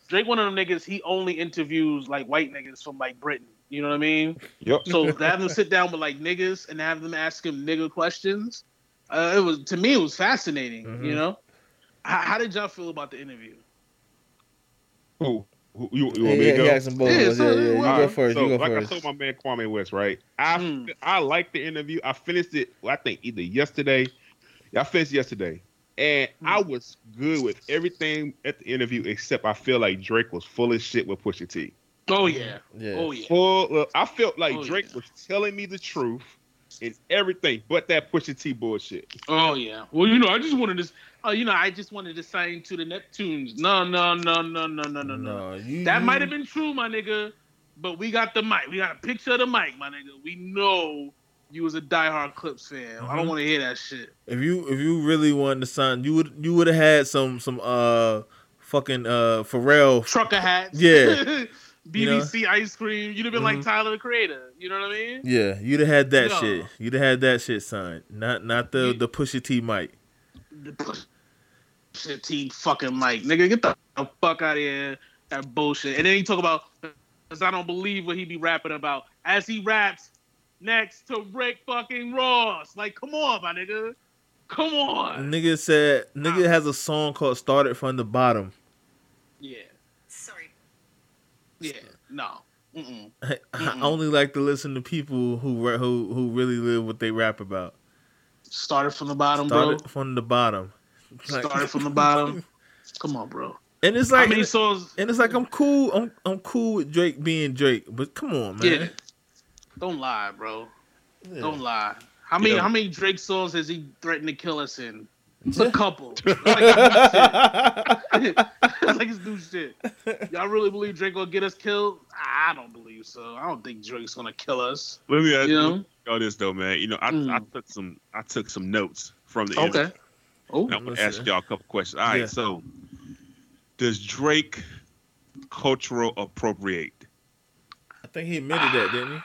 Drake one of them niggas. He only interviews like white niggas from like Britain. You know what I mean? Yep. So to have them sit down with like niggas and have them ask him nigga questions, uh, it was to me it was fascinating. Mhm. You know, how, how did y'all feel about the interview? Who? Who you, you yeah, want me yeah, to go? he asked them both. Yeah, Yeah, yeah, You well, go first. so, you go like first. I told my man Kwame West, right? I Mm. I liked the interview. I finished it. Well, I think either yesterday. Yeah, I finished yesterday, and Mm. I was good with everything at the interview except I feel like Drake was full of shit with Pusha T. Oh yeah, yeah. oh yeah. Full. Of, I felt like Oh, Drake yeah. was telling me the truth in everything but that Pusha T bullshit. Oh yeah. Well, you know, I just wanted to. Oh, you know, I just wanted to sign to the Neptunes. No, no, no, no, no, no, no, no. you, That might have been true, my nigga. But we got the mic. We got a picture of the mic, my nigga. We know you was a diehard Clipse fan. I don't Mhm. want to hear that shit. If you if you really wanted to sign, you would you would have had some some uh fucking uh Pharrell. Trucker hats. Yeah. You know? BBC Ice Cream. You'd have been like Mhm. Tyler the Creator. You know what I mean? Yeah, you'd have had that No. shit. You'd have had that shit signed. Not not the You- the Pusha T mic. The push shit T fucking Mike. Nigga, get the fuck out of here. That bullshit. And then he talk about because I don't believe what he be rapping about. As he raps next to Rick fucking Ross. Like, come on, my nigga. Come on. Nigga said nigga has a song called "Started from the Bottom." Yeah. Yeah. No. Mm-mm. I only like to listen to people who who who really live what they rap about. Started from the bottom, bro. From the bottom. Like- Started from the bottom. Come on, bro. And it's How like many songs? and it's like I'm cool. I'm I'm cool with Drake being Drake, but come on, man. Yeah. Don't lie, bro. Yeah. Don't lie. How many Yeah. how many Drake songs has he threatened to kill us in? It's a couple. It's like it's new shit. It's like it's new shit. Y'all really believe Drake gonna get us killed? I don't believe so. I don't think Drake's gonna kill us. Let me ask You you know? all this though, man. You know, I, Mm. I took some I took some notes from the Okay. Oh, I'm gonna Listen. ask y'all a couple questions. All right, Yeah. so does Drake cultural appropriate? I think he admitted that, didn't he?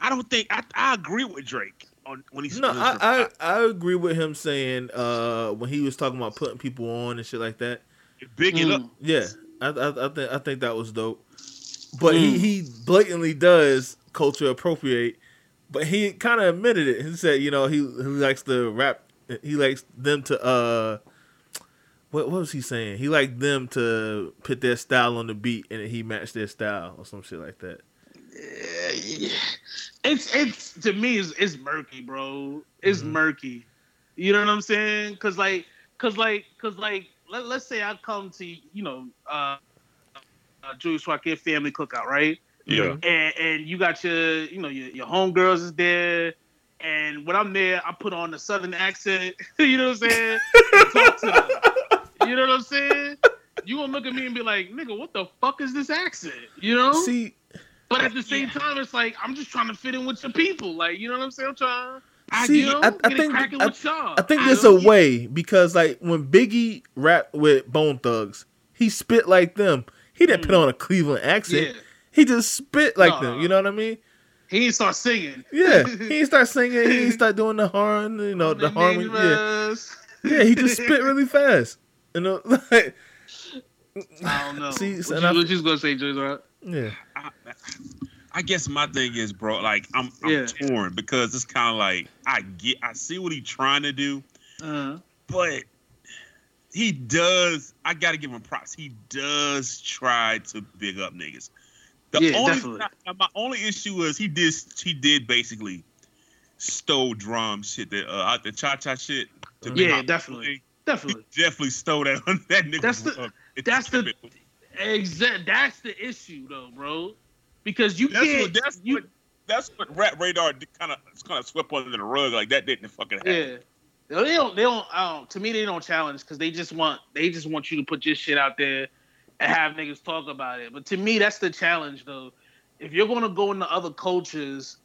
I don't think I, I agree with Drake on when he's No, I, I I agree with him saying uh when he was talking about putting people on and shit like that. big it up. Mm. Yeah, I I, I think I think that was dope. But he Mm. he blatantly does culture appropriate. But he kind of admitted it. He said, you know, he he likes to rap. He likes them to uh. What, what was he saying? He liked them to put their style on the beat, and he matched their style or some shit like that. Yeah, it's it's to me it's, it's murky, bro. It's Mhm. murky. You know what I'm saying? Cause like, cause like, cause like, let, let's say I come to you know, uh, uh Julius Swakir family cookout, right? Yeah. And and you got your you know your your homegirls is there. And when I'm there, I put on the southern accent. you know what I'm saying? Talk to them. You know what I'm saying? You gonna look at me and be like, nigga, what the fuck is this accent? You know? See, But at the same time, it's like I'm just trying to fit in with your people. Like, you know what I'm saying? I'm trying. I, See, you know, I- I think- cracking I-. I think there's a way because like when Biggie rapped with Bone Thugs, he spit like them. He didn't put on a Cleveland accent. Mm. Yeah, He just spit like No, them. You know what I mean? he ain't start singing. Yeah. he didn't start singing. He didn't start doing the horn. You know the harmony. Yeah. Yeah. He just spit really fast. You know, like I don't know. See, what, you, I- what you gonna say, Joyce? Yeah. I, I guess my thing is, bro, like I'm, I'm Yeah. torn because it's kind of like I get, I see what he's trying to do, Uh, but he does. I got to give him props. He does try to big up niggas. The Yeah, only definitely. my only issue is he did he did basically stole D.R.A.M. shit that uh the cha cha shit. To Yeah, my- definitely. He definitely. definitely stole that on that nigga. That's the- that's the-. Exact. That's the issue, though, bro. Because you That's can't. what that's you, what that's what Rap Radar kind of kind of swept under the rug like that didn't fucking happen. Yeah. They don't. They don't. Don't to me, they don't challenge because they just want. They just want you to put your shit out there and have niggas talk about it. But to me, that's the challenge, though. If you're gonna go into other cultures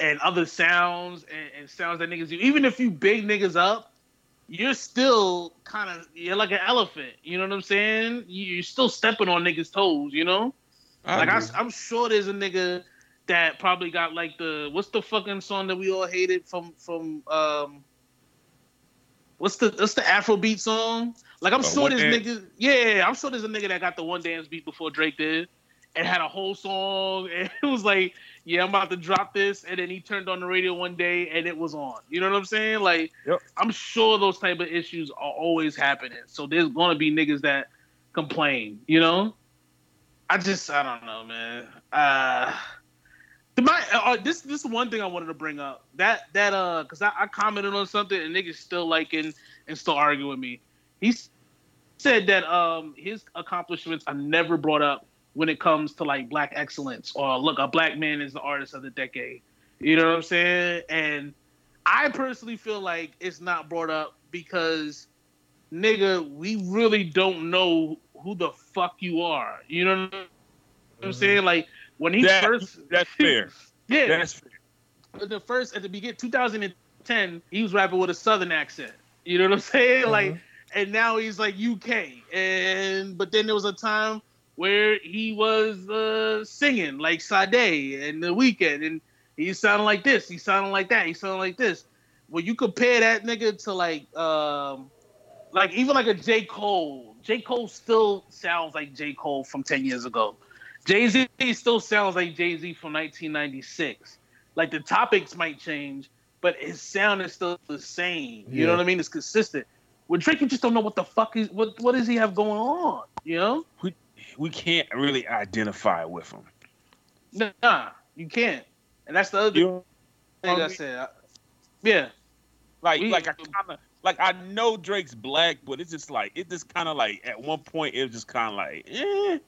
and other sounds and, and sounds that niggas do, even if you big niggas up, you're still kind of you're like an elephant. You know what I'm saying? You- You're still stepping on niggas' toes. You know? like I, I'm sure there's a nigga that probably got like the what's the fucking song that we all hated from from um what's the what's the Afrobeat song? Like I'm sure there's niggas yeah, I'm sure there's a nigga that got the one dance beat before Drake did and had a whole song and it was like, yeah, I'm about to drop this and then he turned on the radio one day and it was on. You know what I'm saying? Like Yep. I'm sure those type of issues are always happening. So there's gonna be niggas that complain, you know? I just I don't know, man. Uh the my uh, this this is one thing I wanted to bring up. That that uh because I, I commented on something and niggas still liking and still arguing with me. He said that um his accomplishments are never brought up when it comes to like black excellence or look a black man is the artist of the decade. You know what I'm saying? And I personally feel like it's not brought up because nigga, we really don't know who the fuck you are. You know what I'm mm-hmm. saying? Like when he That- first That's fair. yeah, That's fair. the first at the beginning 2010 he was rapping with a southern accent you know what i'm saying like mm-hmm. and now he's like uk and but then there was a time where he was uh, singing like Sade and the Weeknd, and he sounded like this, he sounded like that, he sounded like this. When you compare that nigga to like, um, like even like a J Cole, J Cole still sounds like J Cole from ten years ago. Jay Z still sounds like Jay Z from 1996. Like the topics might change, but his sound is still the same. You Yeah. know what I mean? It's consistent. With Drake, you just don't know what the fuck is what what does he have going on? You know? We can't really identify with him. Nah, you can't. And that's the other You thing I said. I- yeah, like We- like I kind of like I know Drake's black, but it's just like it just kind of like at one point it was just kind of like eh.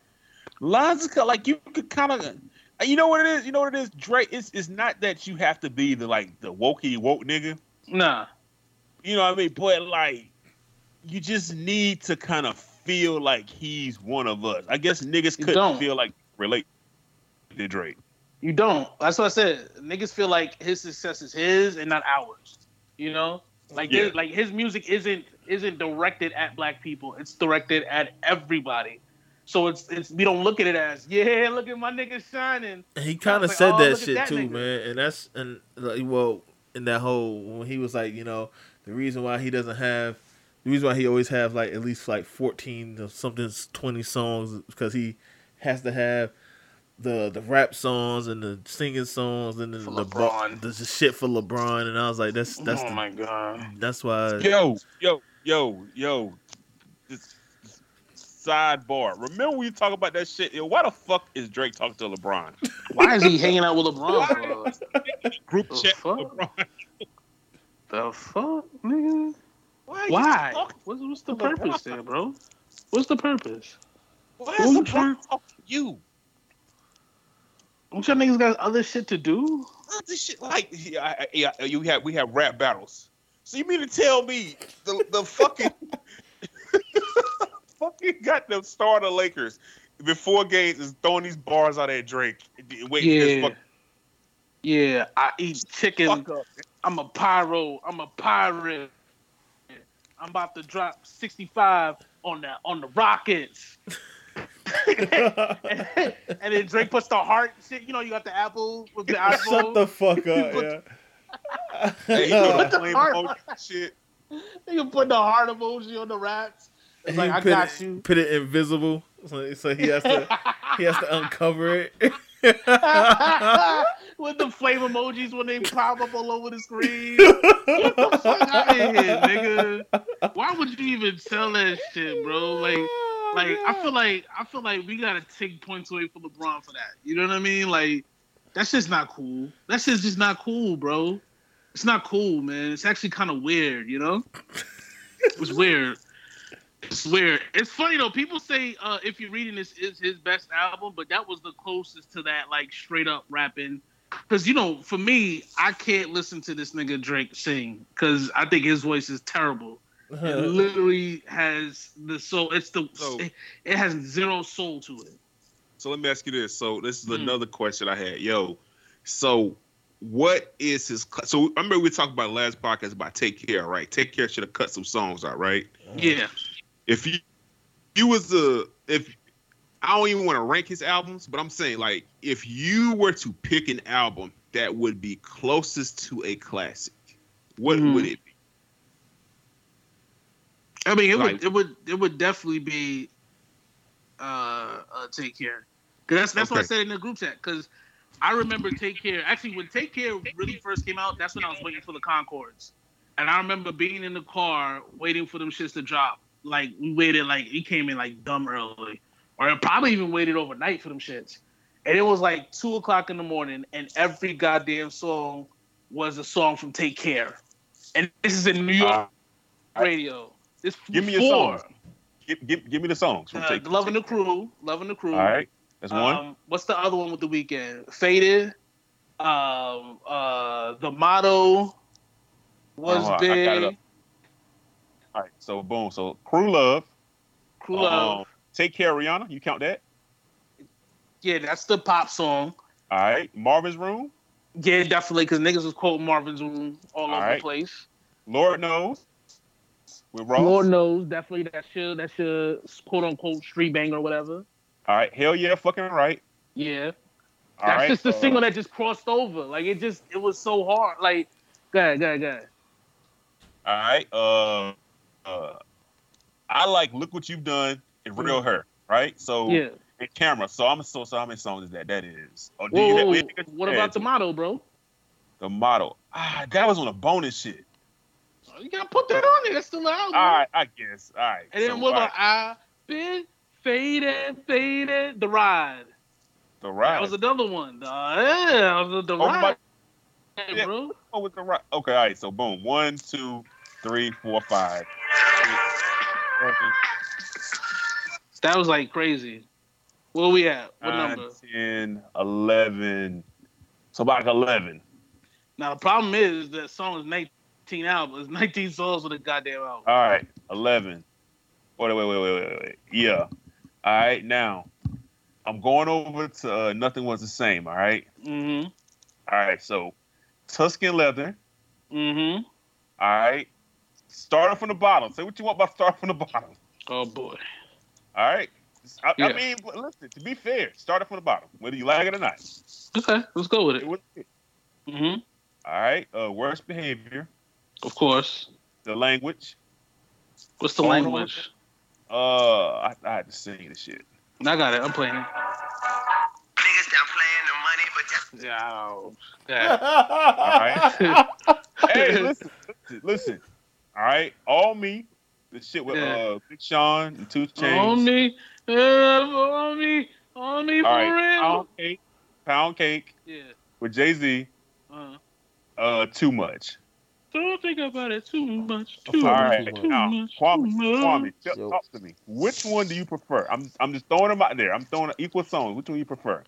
Kinda, like you could kind of. You know what it is? You know what it is? Drake. It's, it's not that you have to be the like the wokey woke nigga. nah. You know what I mean? But like, you just need to kind of feel like he's one of us. I guess niggas couldn't don't. feel like relate to Drake. You don't. That's what I said. Niggas feel like his success is his and not ours. You know? Like Yeah. his, like his music isn't isn't directed at black people. It's directed at everybody. So it's it's we don't look at it as yeah, look at my nigga shining. He kind of like, said oh, that shit that too, nigga. man. And that's and like, well, in that whole when he was like, you know, the reason why he doesn't have the reason why he always have like at least like fourteen or something twenty songs because he has to have the the rap songs and the singing songs and the For the, LeBron. the, the shit for LeBron. And I was like, that's that's oh the- my god. that's why. Yo, yo, yo, yo. This, this sidebar. Remember when you talk about that shit? Yo, why the fuck is Drake talking to LeBron? Why is he hanging out with LeBron? Group The chat fuck? LeBron. The fuck, nigga? Why? Why? What's, what's the purpose there, bro? What's the purpose? Why Who is you LeBron trying- you? Don't y'all niggas got other shit to do? What this shit like? Yeah, I- I- yeah, you have we have rap battles. So you mean to tell me the the fucking fucking got the star of the Lakers before games is throwing these bars out at Drake, waiting for Yeah. fuck, Yeah, I eat chicken. I'm a pyro. I'm a pirate. I'm about to drop 65 on the on the Rockets. and, then Drake puts the heart shit. You know, you got the Apple with the iPhone. Shut the fuck up, yeah. Hey, you the the heart? shit. You put the heart emoji on the raps. It's He like I put got it, you. Put it invisible, so, so he has to he has to uncover it. with the flame emojis when they pop up all over the screen. Get the fuck out of here, nigga. Why would you even tell that shit, bro? Like, like I feel like I feel like we gotta take points away from LeBron for that. You know what I mean? Like, that's just not cool. That's just just not cool, bro. It's not cool, man. It's actually kind of weird, you know? It's weird. It's weird. It's funny though. People say uh, if you're reading this is his best album, but that was the closest to that like straight up rapping. Because you know, for me, I can't listen to this nigga Drake sing because I think his voice is terrible. It literally has the soul. It's the So- it, it has zero soul to it. So let me ask you this. So this is Hmm. another question I had. Yo, so what is his? cl- So I remember we talked about last podcast about Take Care, right? Take Care should have cut some songs out, right? Yeah, If you you was the if I don't even want to rank his albums, but I'm saying like if you were to pick an album that would be closest to a classic, what Mhm. would it be? I mean, it Like- would it would it would definitely be uh, uh take care. Cause that's that's what I said in the group chat. Cause I remember take care. Actually, when take care really first came out, that's when I was waiting for the Concords, and I remember being in the car waiting for them shits to drop. Like we waited, like he came in like dumb early, or probably even waited overnight for them shits. And it was like two o'clock in the morning, and every goddamn song was a song from Take Care. And this is in New York Uh, radio. This Give me your four. songs. Give, give, give me the songs from Uh, Take Loving the Crew. Loving the Crew. All right, that's one. Um, what's the other one with the Weeknd? Faded. Um, uh, the motto was got big. All right, so boom. So Crew Love. Crew Love. um, Take Care, Rihanna. You count that? Yeah, that's the pop song. All right, Marvin's Room. Yeah, definitely, because niggas was quoting Marvin's Room all, All over right. the place. Lord knows. With Ross. Lord knows, definitely that should that should quote unquote street banger or whatever. All right, hell yeah, fucking right. Yeah. All That's right, just the uh, single that just crossed over. Like it just it was so hard. Like, go ahead, go ahead, go ahead. All right, uh, I like look what you've done in real her, right? So Yeah. in camera. So I'm so so how many songs is that? That is. Oh, do Whoa, you whoa, what about the motto, bro? the model? Ah, that was on a bonus shit. You gotta put that on there. That's still out. All right, I guess. All right. And then so, what all about I been faded, faded, the ride? the ride? That was another one. Uh, yeah, was the Oh, ride, my- Hey, yeah. bro. Oh, with the right. Okay, all right. So boom, one, two, three, four, five. six, That was like crazy. Where we at? What nine, number? 10, 11. So about 11. Now the problem is that song is 19 albums, 19 songs with a goddamn album. All right, 11. Wait, wait, wait, wait, wait, wait. Yeah. All right, now I'm going over to uh, Nothing Was the Same. All right. Mm-hmm. All right. So Tuscan Leather. Mm-hmm. All right. Starting from the bottom. Say what you want about starting from the bottom. Oh boy. All right. I, I mean, listen. To be fair, starting from the bottom, whether you like it or not. Okay, let's go with It it. Mm-hmm. All right. Uh, worst behavior. Of course. The language. What's the no. language? Uh, I, I had to sing the shit. I got it. I'm playing it. Niggas down playing the money, but Yeah. I yeah. All right. hey, listen, listen, listen. All right, all me. The shit with Yeah. uh Big Sean and 2 Chainz. On me, uh, on me, on me for All right, real. pound cake, pound cake Yeah. with Jay Z. Uh, Uh, too much. don't think about it too much. Too fuck All much. right. Too now much. Kwame, too much. Kwame, just talk to me. Which one do you prefer? I'm I'm just throwing them out there. I'm throwing equal songs. Which one do you prefer?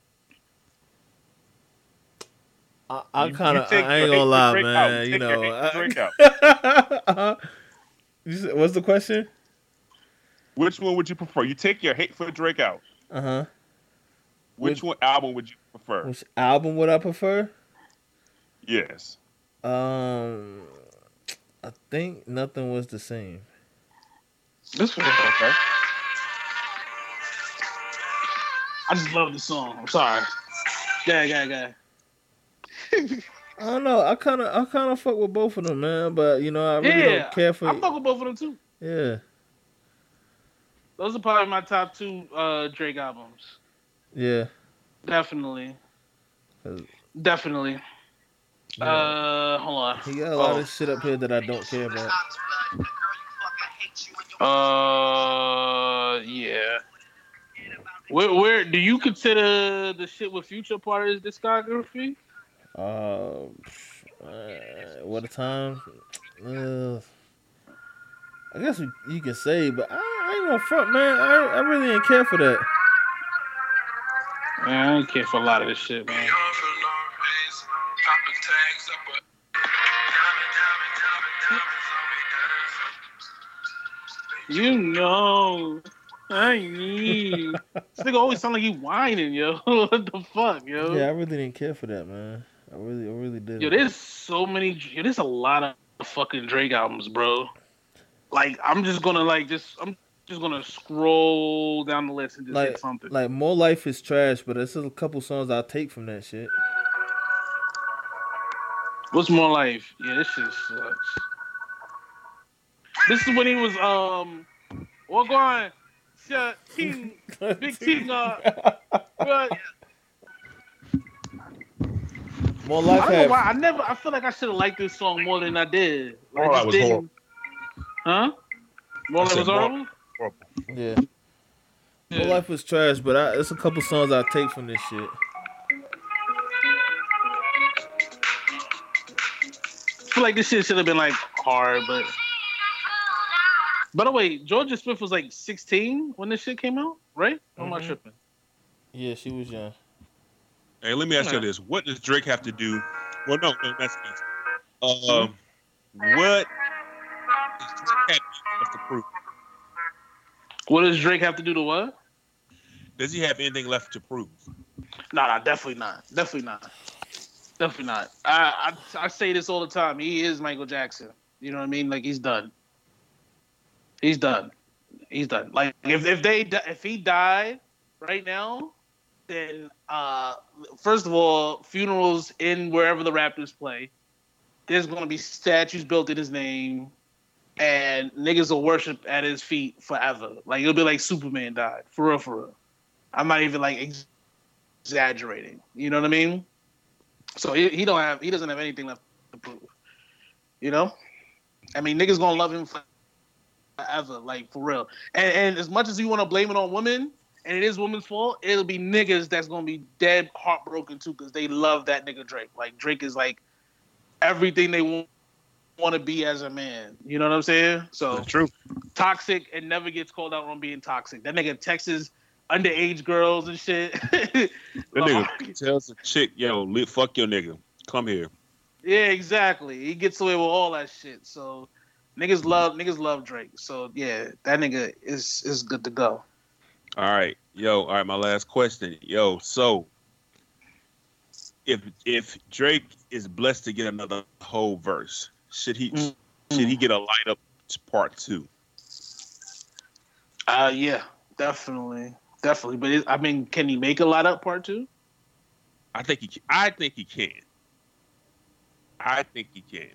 I, I kind of, I ain't gonna lie, man. out. You Take know, hate Drake I- Uh-huh. You said- what's the question? Which one would you prefer? You take your hate for Drake out. Uh huh. Which one album would you prefer? Which album would I prefer? Yes. Um, I think nothing was the same. This one. Okay. I just love the song. I'm sorry. Yeah, yeah, yeah. I don't know. I kind of, I kind of fuck with both of them, man. But you know, I really Yeah, don't care for. I fuck with both of them too. yeah, Those are probably my top two uh, Drake albums. yeah. Definitely. Definitely. yeah. Uh, hold on. he got a lot oh. of shit up here that I don't care about. Uh, yeah. Where, where do you consider the shit with Future part of his discography? Uh, uh, what a time. Uh, I guess we, you can say, but I, I ain't gonna front, man. I, I really ain't care for that. Man, I don't care for a lot of this shit, man. You know, I need. this nigga always sound like he whining, yo. what the fuck, yo? Yeah, I really didn't care for that, man. I really, I really did. Yo, there's so many. Yo, there's a lot of fucking Drake albums, bro. Like, I'm just gonna like just. I'm just gonna scroll down the list and just Like- hit something. Like more life is trash, but there's a couple songs I'll take from that shit. What's more life? Yeah, this shit sucks. This is when he was um, what going? Yeah, King, Big King, uh, but More I life don't know why. I never. I feel like I should have liked this song more than I did. I Oh, that was didn't- horrible. Huh? More I life said was more- horrible. yeah. Yeah. More life was trash, but I, there's a couple songs I'll take from this shit. I feel like this shit should have been like hard, but. By the way, Jorja Smith was like 16 when this shit came out, right? Or am I Mhm. tripping? Yeah, she was young. Hey, let me ask you this: What does Drake have to do? Well, no, no, that's me. Um, what does Drake have to prove? What does Drake have to do to what? Does he have anything left to prove? No, no, definitely not. Definitely not. Definitely not. I, I I say this all the time. He is Michael Jackson. You know what I mean? Like he's done. He's done. He's done. Like if if they if he died right now, then uh, first of all, funerals in wherever the Raptors play, there's going to be statues built in his name, and niggas will worship at his feet forever. Like it'll be like Superman died for real, for real. I'm not even like ex- exaggerating. You know what I mean? So he, he don't have he doesn't have anything left to prove. You know, I mean niggas gonna love him forever, like for real. And and as much as you want to blame it on women, and it is women's fault, it'll be niggas that's gonna be dead heartbroken too because they love that nigga Drake. Like Drake is like everything they want want to be as a man. You know what I'm saying? So That's true. toxic and never gets called out on being toxic. That nigga texts underage girls and shit. That nigga tells a chick, yo, fuck your nigga. Come here. yeah, exactly. He gets away with all that shit. So niggas love niggas love Drake. So yeah, that nigga is is good to go. All right, yo. All right, my last question, yo. So, if if Drake is blessed to get another whole verse, should he Mm. should he get a light up part two? Uh yeah, definitely. Definitely. But it, I mean, can he make a light up part two? I think he. Can. I think he can. I think he can.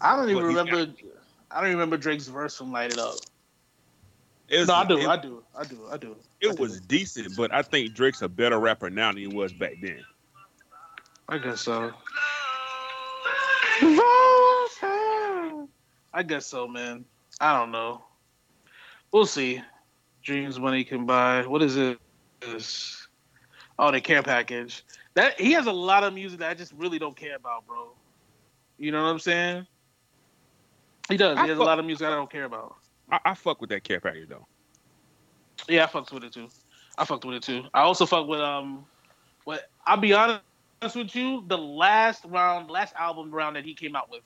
I don't even Well, he's remember I don't remember Drake's verse from Light It Up. It was, No, I do, It, I do, I do, I do. I it do. was decent, but I think Drake's a better rapper now than he was back then. I guess so. I guess so, man. I don't know. We'll see. Dreams money can buy. What is it? This- Oh, the care package. That he has a lot of music that I just really don't care about, bro. You know what I'm saying? He does. He has a lot of music I don't care about. I, I fuck with that care package though. Yeah, I fucked with it too. I fucked with it too. I also fucked with um, what I'll be honest with you, the last round, last album round that he came out with,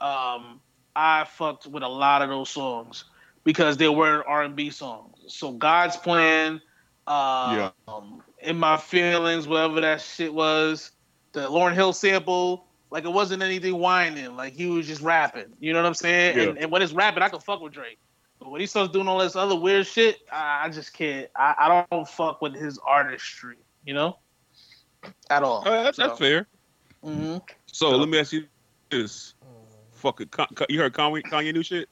um, I fucked with a lot of those songs because they were R and B songs. So God's Plan, uh, yeah. um, in my feelings, whatever that shit was, the Lauryn Hill sample. Like it wasn't anything whining. Like he was just rapping. You know what I'm saying? Yeah. And, and when it's rapping, I can fuck with Drake. But when he starts doing all this other weird shit, I, I just can't. I, I don't fuck with his artistry, you know, at all. Uh, that's, that's fair. hmm So let me ask you this: fucking, Con- Con- you heard Kanye, Kanye new shit?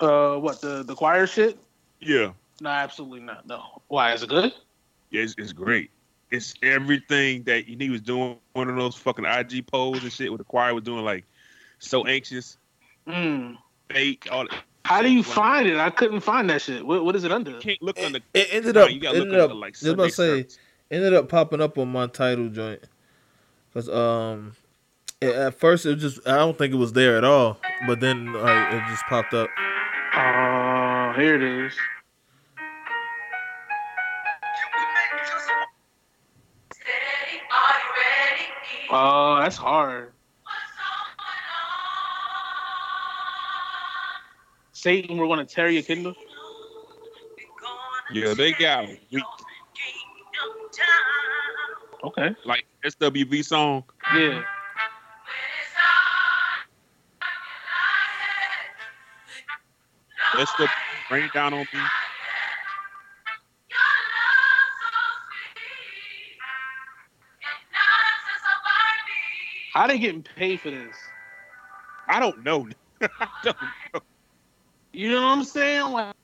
Uh, what the the choir shit? Yeah, No, absolutely not. No. Why is it good? yeah, it's, it's great. It's everything that he was doing. One of those fucking IG posts and shit. with the choir was doing, like so anxious, Mm. fake. All How do you Like- find it? I couldn't find that shit. What, what is it under? you can't look under. the. It ended Nah, up you gotta look ended up under like I was about to say ended up popping up on my Tidal joint because um it, at first it was just I don't think it was there at all, but then like it just popped up. Oh, here it is. Oh, that's hard. Satan, we're gonna tear your kingdom. Yeah, they got weak Okay. like SWV song. Yeah. Let's go rain down on me. How they getting paid for this? I don't know. I don't know. You know what I'm saying? Like,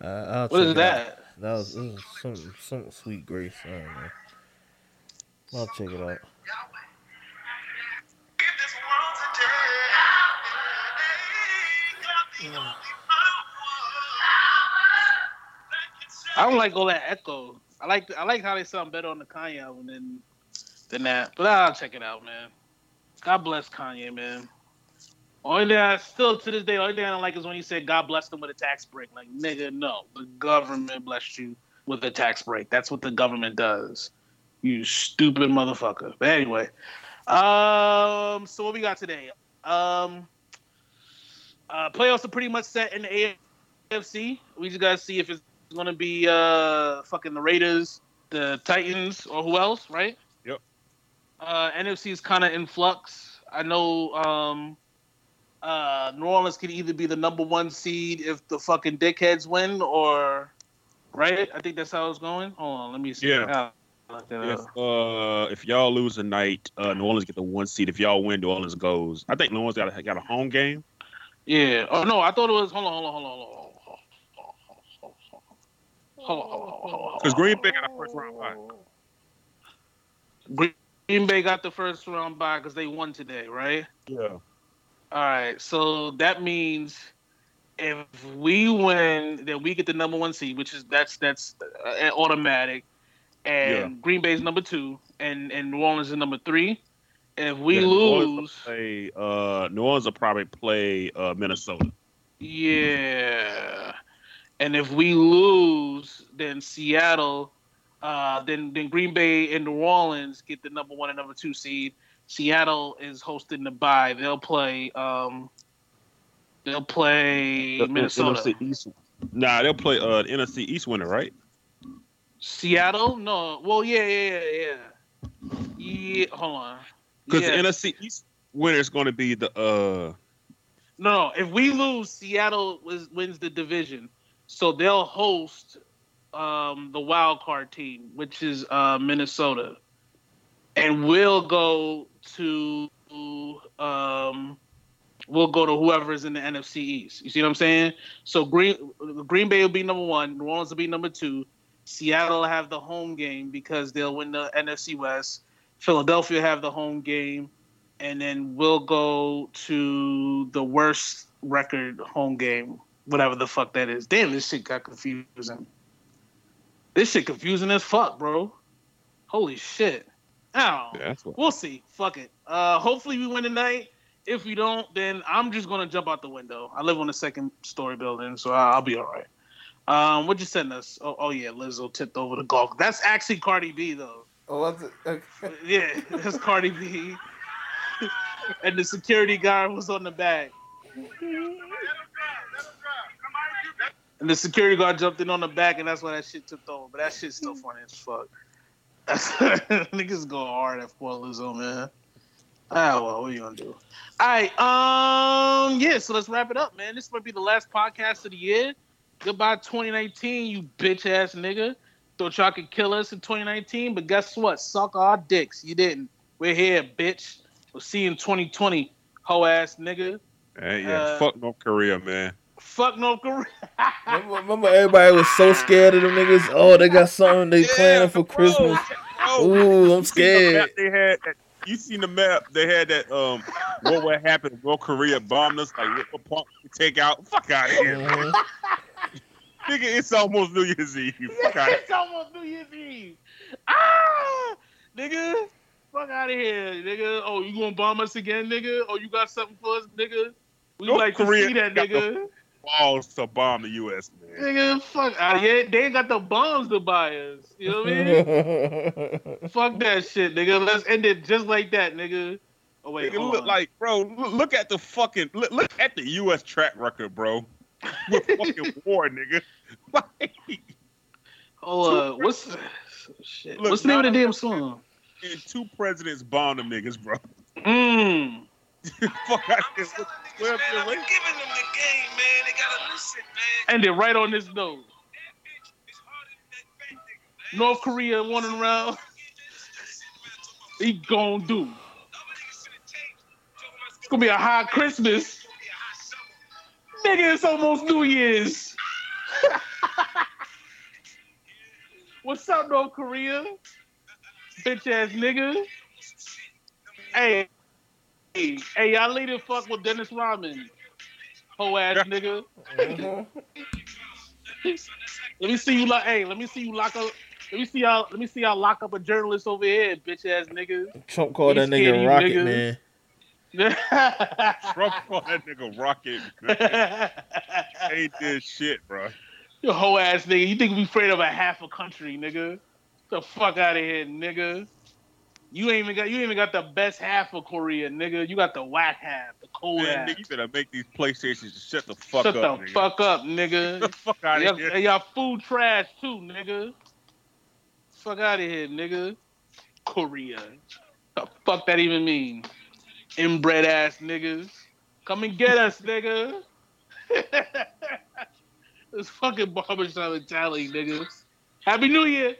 Uh, I'll what is check it out. that? That was, was some some sweet grace. I don't know. I'll check it out. I don't like all that echo. I like I like how they sound better on the Kanye album than than that. But I'll check it out, man. God bless Kanye, man. Only thing I still to this day, only thing I don't like is when he said God blessed him with a tax break. Like nigga, no, the government blessed you with a tax break. That's what the government does. You stupid motherfucker. But anyway, um, so what we got today? Um, uh, playoffs are pretty much set in the AFC. We just gotta see if it's gonna be uh fucking the Raiders, the Titans or who else, right? Yep. Uh, NFC is kind of in flux. I know um, uh, New Orleans could either be the number one seed if the fucking dickheads win, or right. I think that's how it's going. Hold on, let me see. Yeah. That If uh if y'all lose tonight, uh New Orleans get the one seed. If y'all win, New Orleans goes. I think New Orleans got a, got a home game. Yeah. Oh no, I thought it was. Hold on, hold on, hold on, hold on. Hold on, hold on, hold on. Because Green Bay got a first round bye. Green Bay got the first round bye because they won today, right? Yeah. All right, so that means if we win, then we get the number one seed, which is that's that's uh, automatic, and Yeah. Green Bay's number two, and and New Orleans is number three. If we Yeah, New Orleans lose, play, uh, New Orleans will probably play uh, Minnesota. yeah, and if we lose, then Seattle, uh, then then Green Bay and New Orleans get the number one and number two seed. Seattle is hosting the bye. They'll play. Um, they'll play The- the Minnesota. NFC East. Nah, they'll play uh, the NFC East winner, right? Seattle? No. Well, yeah, yeah, yeah, yeah. Yeah. Hold on. Because Yeah. the NFC East winner is going to be the uh, No, no. If we lose, Seattle was, wins the division, so they'll host um, the wild card team, which is uh, Minnesota, and we'll go to um, we'll go to whoever's in the NFC East. You see what I'm saying? So Green Green Bay will be number one, New Orleans will be number two, Seattle will have the home game because they'll win the NFC West. Philadelphia have the home game, and then we'll go to the worst record home game, whatever the fuck that is. Damn, this shit got confusing. This shit confusing as fuck, bro. Holy shit. Ow. yeah. We'll see. Fuck it. Uh, hopefully we win tonight. If we don't, then I'm just gonna jump out the window. I live on a second story building, so I'll I'll be all right. Um, what you send us? Oh, oh yeah, Lizzo tipped over the golf. That's actually Cardi B though. Oh, what's it? Okay. Yeah, that's Cardi B. and the security guard was on the back. And the security guard jumped in on the back, and that's why that shit tipped over. But that shit's still funny as fuck. Niggas go hard at poor Lizzo, man. Ah, well, what are you gonna do? All right, um, yeah. So let's wrap it up, man. This might be the last podcast of the year. Goodbye, 2019, you bitch ass nigga. Thought y'all could kill us in 2019, but guess what? Suck our dicks. You didn't. We're here, bitch. We'll see you in 2020, hoe ass nigga. Hey, yeah, Uh, fuck North Korea, man. Fuck North Korea. Remember, remember everybody was so scared of them niggas. Oh, they got something they planning for bro, Christmas. bro. Ooh, I'm seen the scared. They had that, you seen the map? They had that um what would happen North Korea bombed us? Like what, what part we take out? Fuck out of here, Mhm. nigga! It's almost New Year's Eve. Fuck out. it's almost New Year's Eve. Ah, nigga. Fuck out of here, nigga. Oh, you gonna bomb us again, nigga? Oh, you got something for us, nigga? We North like to Korea see that, nigga. Balls to bomb the U.S. Man. Nigga, fuck out of here. They ain't got the bombs to buy us. You know what I mean? fuck that shit, nigga. Let's end it just like that, nigga. Oh wait, Nigga, hold look on. like, bro. Look, look at the fucking look, look at the U.S. track record, bro. With fucking war, nigga. Like, oh, uh, what's shit? Look, what's the name of the damn song? and two presidents bombed them niggas, bro. Mmm. Fuck out I'm here. telling these Well, man, I'm giving right. them the game, man. They gotta listen, man. Ended right on this note. That bitch is than that fat nigga. North Korea one round. He gon' do. It's gonna be a hot Christmas. Nigga, it's almost New Year's. What's up, North Korea? Bitch ass nigga. Hey, hey, hey, y'all leave the fuck with Dennis Rodman. Ho ass nigga. Mhm. Let me see you like. Hey, let me see you lock up. Let me see y'all. Let me see y'all lock up a journalist over here, bitch ass nigga. Trump called that He's scared of nigga you Rocket niggas. Man. Trump called that nigga Rocket. Ain't this shit, bro. you hoe ass nigga. You think we afraid of a half a country, nigga? The fuck out of here, nigga. You ain't even got you even got the best half of Korea, nigga. You got the whack half, the cold Man, half. You better make these PlayStations shut the fuck shut up. Shut the nigga. fuck up, nigga. the fuck out of here. Y'all food trash too, nigga. Fuck out of here, nigga. Korea. The fuck that even mean? Inbred ass niggas. Come and get us, nigga. this fucking barbershop Italian niggas. Happy New Year.